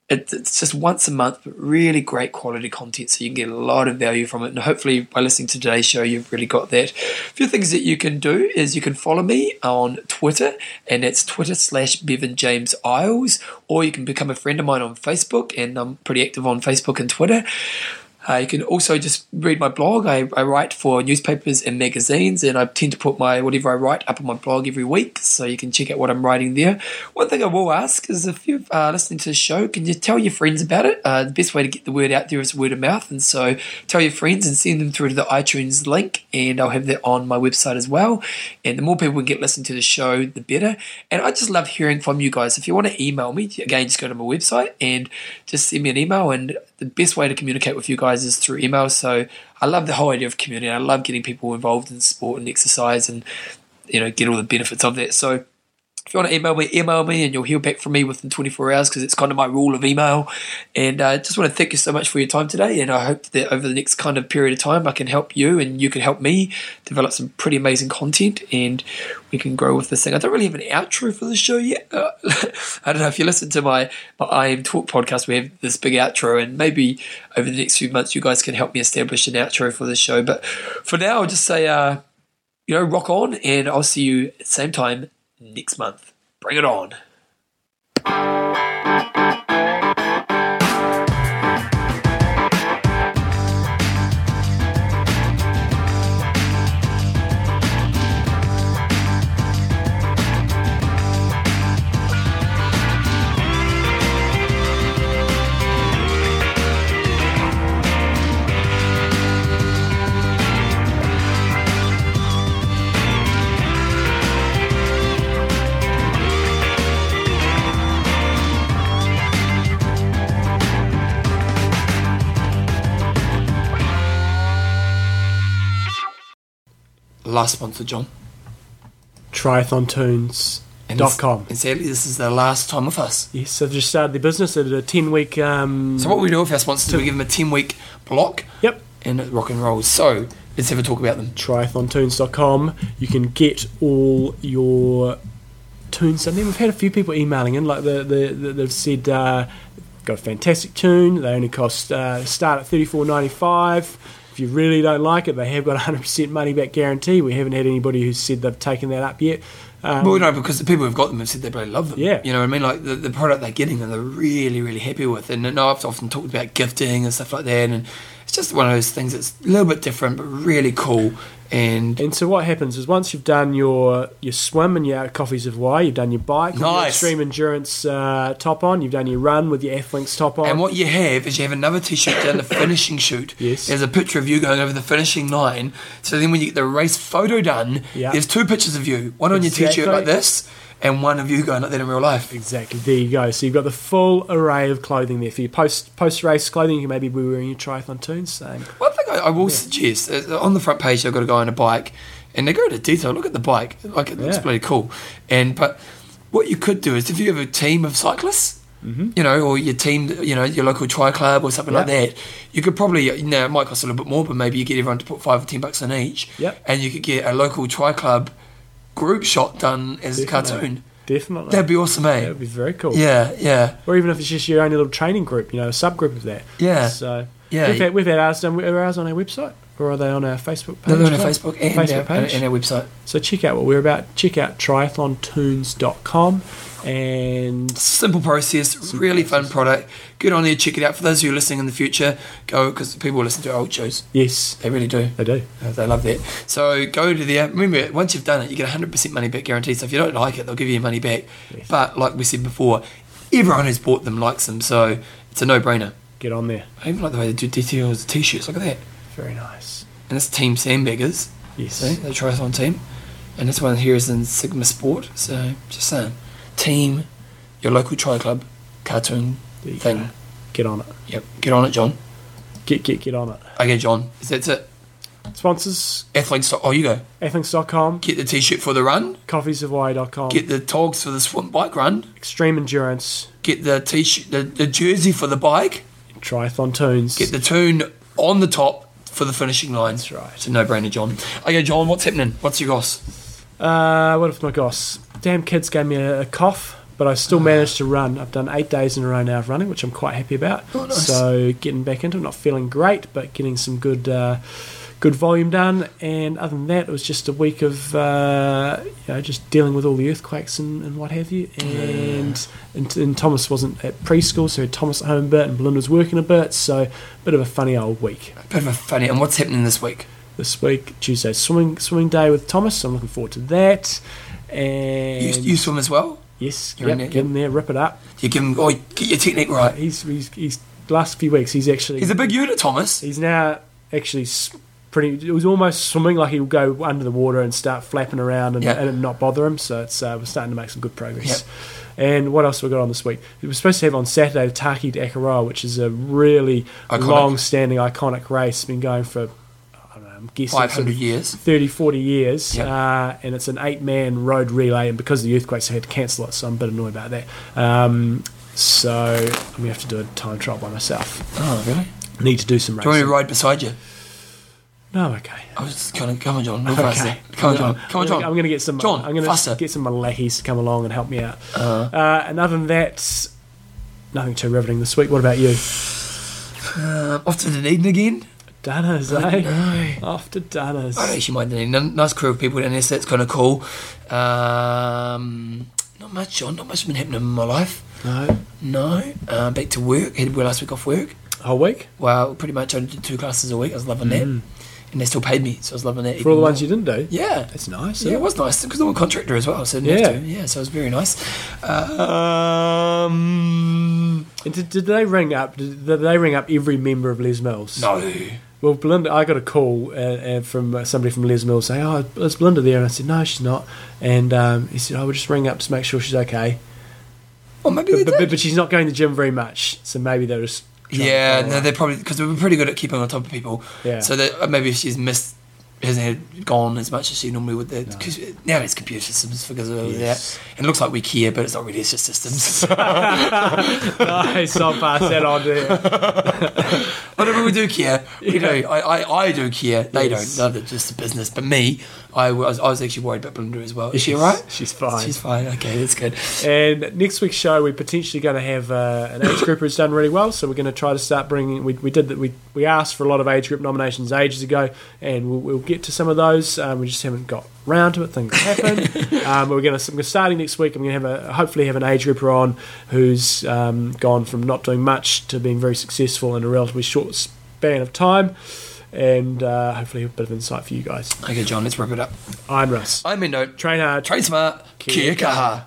it's just once a month, but really great quality content, so you can get a lot of value from it. And hopefully, by listening to today's show, you've really got that. A few things that you can do is you can follow me on Twitter, and it's Twitter slash Bevan James Eyles, or you can become a friend of mine on Facebook, and I'm pretty active on Facebook and Twitter. Uh, you can also just read my blog. I, I write for newspapers and magazines, and I tend to put my whatever I write up on my blog every week, so you can check out what I'm writing there. One thing I will ask is if you're uh, listening to the show, can you tell your friends about it? Uh, the best way to get the word out there is word of mouth, and so tell your friends and send them through to the iTunes link, and I'll have that on my website as well. And the more people can get listening to the show, the better. And I just love hearing from you guys. If you want to email me, again, just go to my website and just send me an email. And the best way to communicate with you guys is through email. So I love the whole idea of community. I love getting people involved in sport and exercise and, you know, get all the benefits of that. So if you want to email me, email me, and you'll hear back from me within 24 hours because it's kind of my rule of email. And I uh, just want to thank you so much for your time today. And I hope that over the next kind of period of time, I can help you and you can help me develop some pretty amazing content and we can grow with this thing. I don't really have an outro for the show yet. Uh, I don't know if you listen to my, my IM Talk podcast, we have this big outro, and maybe over the next few months, you guys can help me establish an outro for the show. But for now, I'll just say, uh, you know, rock on, and I'll see you at the same time next month. Bring it on. Last sponsor, John. triathlontunes.com. And sadly, this is their last time with us. Yes, so they've just started their business. They did a 10 week. Um, So what we do with our sponsors is we give them a 10-week block Yep. and it rock and rolls. So let's have a talk about them. triathlontunes.com. You can get all your tunes done there. We've had a few people emailing in, like the, the, the they've said, uh, got a fantastic tune. They only cost uh, start at thirty four ninety five. If you really don't like it, they have got a hundred percent money back guarantee. We haven't had anybody who's said they've taken that up yet. Um, Well, no, because the people who've got them have said they really love them. Yeah. You know what I mean? Like the, the product they're getting and they're really, really happy with. And no, I've often talked about gifting and stuff like that. And it's just one of those things that's a little bit different, but really cool. And And so what happens is once you've done your your swim and your coffees of Y, you've done your bike, with your Nice. extreme endurance uh, top on, you've done your run with your Athlinks top on. And what you have is you have another T-shirt down the finishing chute. Yes. There's a picture of you going over the finishing line. So then when you get the race photo done, Yeah. there's two pictures of you. One on your T-shirt like this, and one of you going like that in real life. Exactly. There you go. So you've got the full array of clothing there for your post post race clothing. You can maybe be wearing your triathlon toons. Same. One thing I, I will suggest uh, on the front page, they've got a guy on a bike, and they go into detail. Look at the bike; like it looks Yeah. pretty cool. And but what you could do is if you have a team of cyclists. You know, or your team, you know, your local tri club or something like Mm-hmm. That. You could probably now it might cost a little bit more, but maybe you get everyone to put five or ten bucks in each, Yep. and you could get a local tri club group shot done as a cartoon. Definitely. That'd be awesome, eh? That would be very cool. Yeah, yeah, Or even if it's just your own little training group, you know, a subgroup of that. Yeah. So Yeah. we've had, we've had ours done. Are ours on our website or are they on our Facebook page? they're on our Facebook and, Facebook our, page. and our website. So check out what we're about. Check out triathlontoons.com and simple process, really fun product. Get on there, check it out. For those who are listening in the future, go because people listen to old shows. yes, They really do. they do. Uh, They love that. So go to there. Remember, once you've done it, you get 100% money back guarantee. So if you don't like it, they'll give you your money back. Yes. But like we said before, everyone who's bought them likes them. So it's a no brainer. Get on there. I even like the way they do details, the t shirts. Look at that. Very nice. And it's Team Sandbaggers. Yes. See, the triathlon team. And this one here is in Sigma Sport. So just saying. Team, your local tri club, cartoon thing. go. Get on it. Yep. Get on it, John. Get get get on it. Okay, John. Is that it? Sponsors: Athletes. Oh, you go. athlinks.com, Get the t-shirt for the run. coffeesofy.com, Get the togs for the swim bike run. extreme endurance, Get the t-shirt, the, the jersey for the bike. triathlon toons. Get the tune on the top for the finishing line. That's right. It's a no-brainer, John. Okay, John. What's happening? What's your goss? Uh, what if my goss? Damn kids gave me a, a cough, but I still managed to run. I've done eight days in a row now of running, which I'm quite happy about. Oh, nice. So getting back into it, not feeling great, but getting some good, uh, good volume done. And other than that, it was just a week of uh, you know just dealing with all the earthquakes and, and what have you. And, and and Thomas wasn't at preschool, so Thomas at home a bit, and Belinda was working a bit. So a bit of a funny old week A Bit of a funny. And what's happening this week? this week. Tuesday swimming swimming day with Thomas. So I'm looking forward to that. And You, you swim as well? yes, You're in there, get in there, rip it up. You give him. Oh, get your technique right. He's he's, he's last few weeks. He's actually He's a big unit, Thomas. he's now actually pretty. It was almost swimming like he'll go under the water and start flapping around and, Yeah. and not bother him. So it's uh, we're starting to make some good progress. And what else have we got on this week? We were supposed to have on Saturday the Taki to Akaroa, which is a really Iconic. long-standing, iconic race. Been going for I don't know, I'm guessing Five sort hundred of years. 30, 40 years, Yep. uh, and it's an eight-man road relay. And because of the earthquakes, I had to cancel it, so I'm a bit annoyed about that. Um, so I'm gonna have to do a time trial by myself. Oh, really? Need to do some Do you want me to ride beside you? No, okay. I was just kind of come on, John. Faster. Okay. Come on, John. Come on, John. I'm going to get some. John, I'm going faster. to get some of my lackeys to come along and help me out. Uh, Uh, and other than that, nothing too riveting this week. What about you? uh, off to Dunedin again. I eh? to Dunners. I actually mind Dunedin. Nice crew of people down there, so that's kind of cool. Um, not much, John. Not much has been happening in my life. No, No. Uh, back to work. Had last week off work. whole week Well, pretty much I did two classes a week. I was loving that. And they still paid me, so I was loving that. Mm. for all the ones more. you didn't do. Yeah. That's nice. Yeah, isn't it was nice because I'm a contractor as well, so Yeah. to. Yeah, so it was very nice. Um, And did, did they ring up? Did, did they ring up every member of Les Mills? no. Well, Belinda, I got a call uh, uh, from uh, somebody from Les Mills saying, "Oh, is Belinda there?" And I said, "No, she's not." And um, he said, "I will just ring up to make sure she's okay." Well, maybe they But, but, but she's not going to the gym very much, so maybe they're just. Yeah, no, they're probably because we're pretty good at keeping on top of people. Yeah. So that uh, maybe she's missed, hasn't had gone as much as she normally would. Because now it's computer systems figures all Yes. that. And it looks like we care, but it's not really. It's just systems. nice, I'll pass that on to her. Whatever we do care, we Yeah. do. I, I, I do care. They Yes. don't. No, they're just a business. But me, I was, I was actually worried about Belinda as well. Is she Yes, alright? She's fine. She's fine. Okay, that's good. And next week's show, we're potentially going to have uh, an age group who's done really well. So we're going to try to start bringing. We, we did that. We, we asked for a lot of age group nominations ages ago, and we'll, we'll get to some of those. Um, we just haven't got round to it. Things happen. um, we're going to. Starting next week, I'm going to have a hopefully have an age grouper on who's um, gone from not doing much to being very successful in a relatively short span of time. And uh, hopefully a bit of insight for you guys. Okay, John, let's wrap it up. I'm Russ. I'm note. Train hard. Train smart. Kia Kia kaha.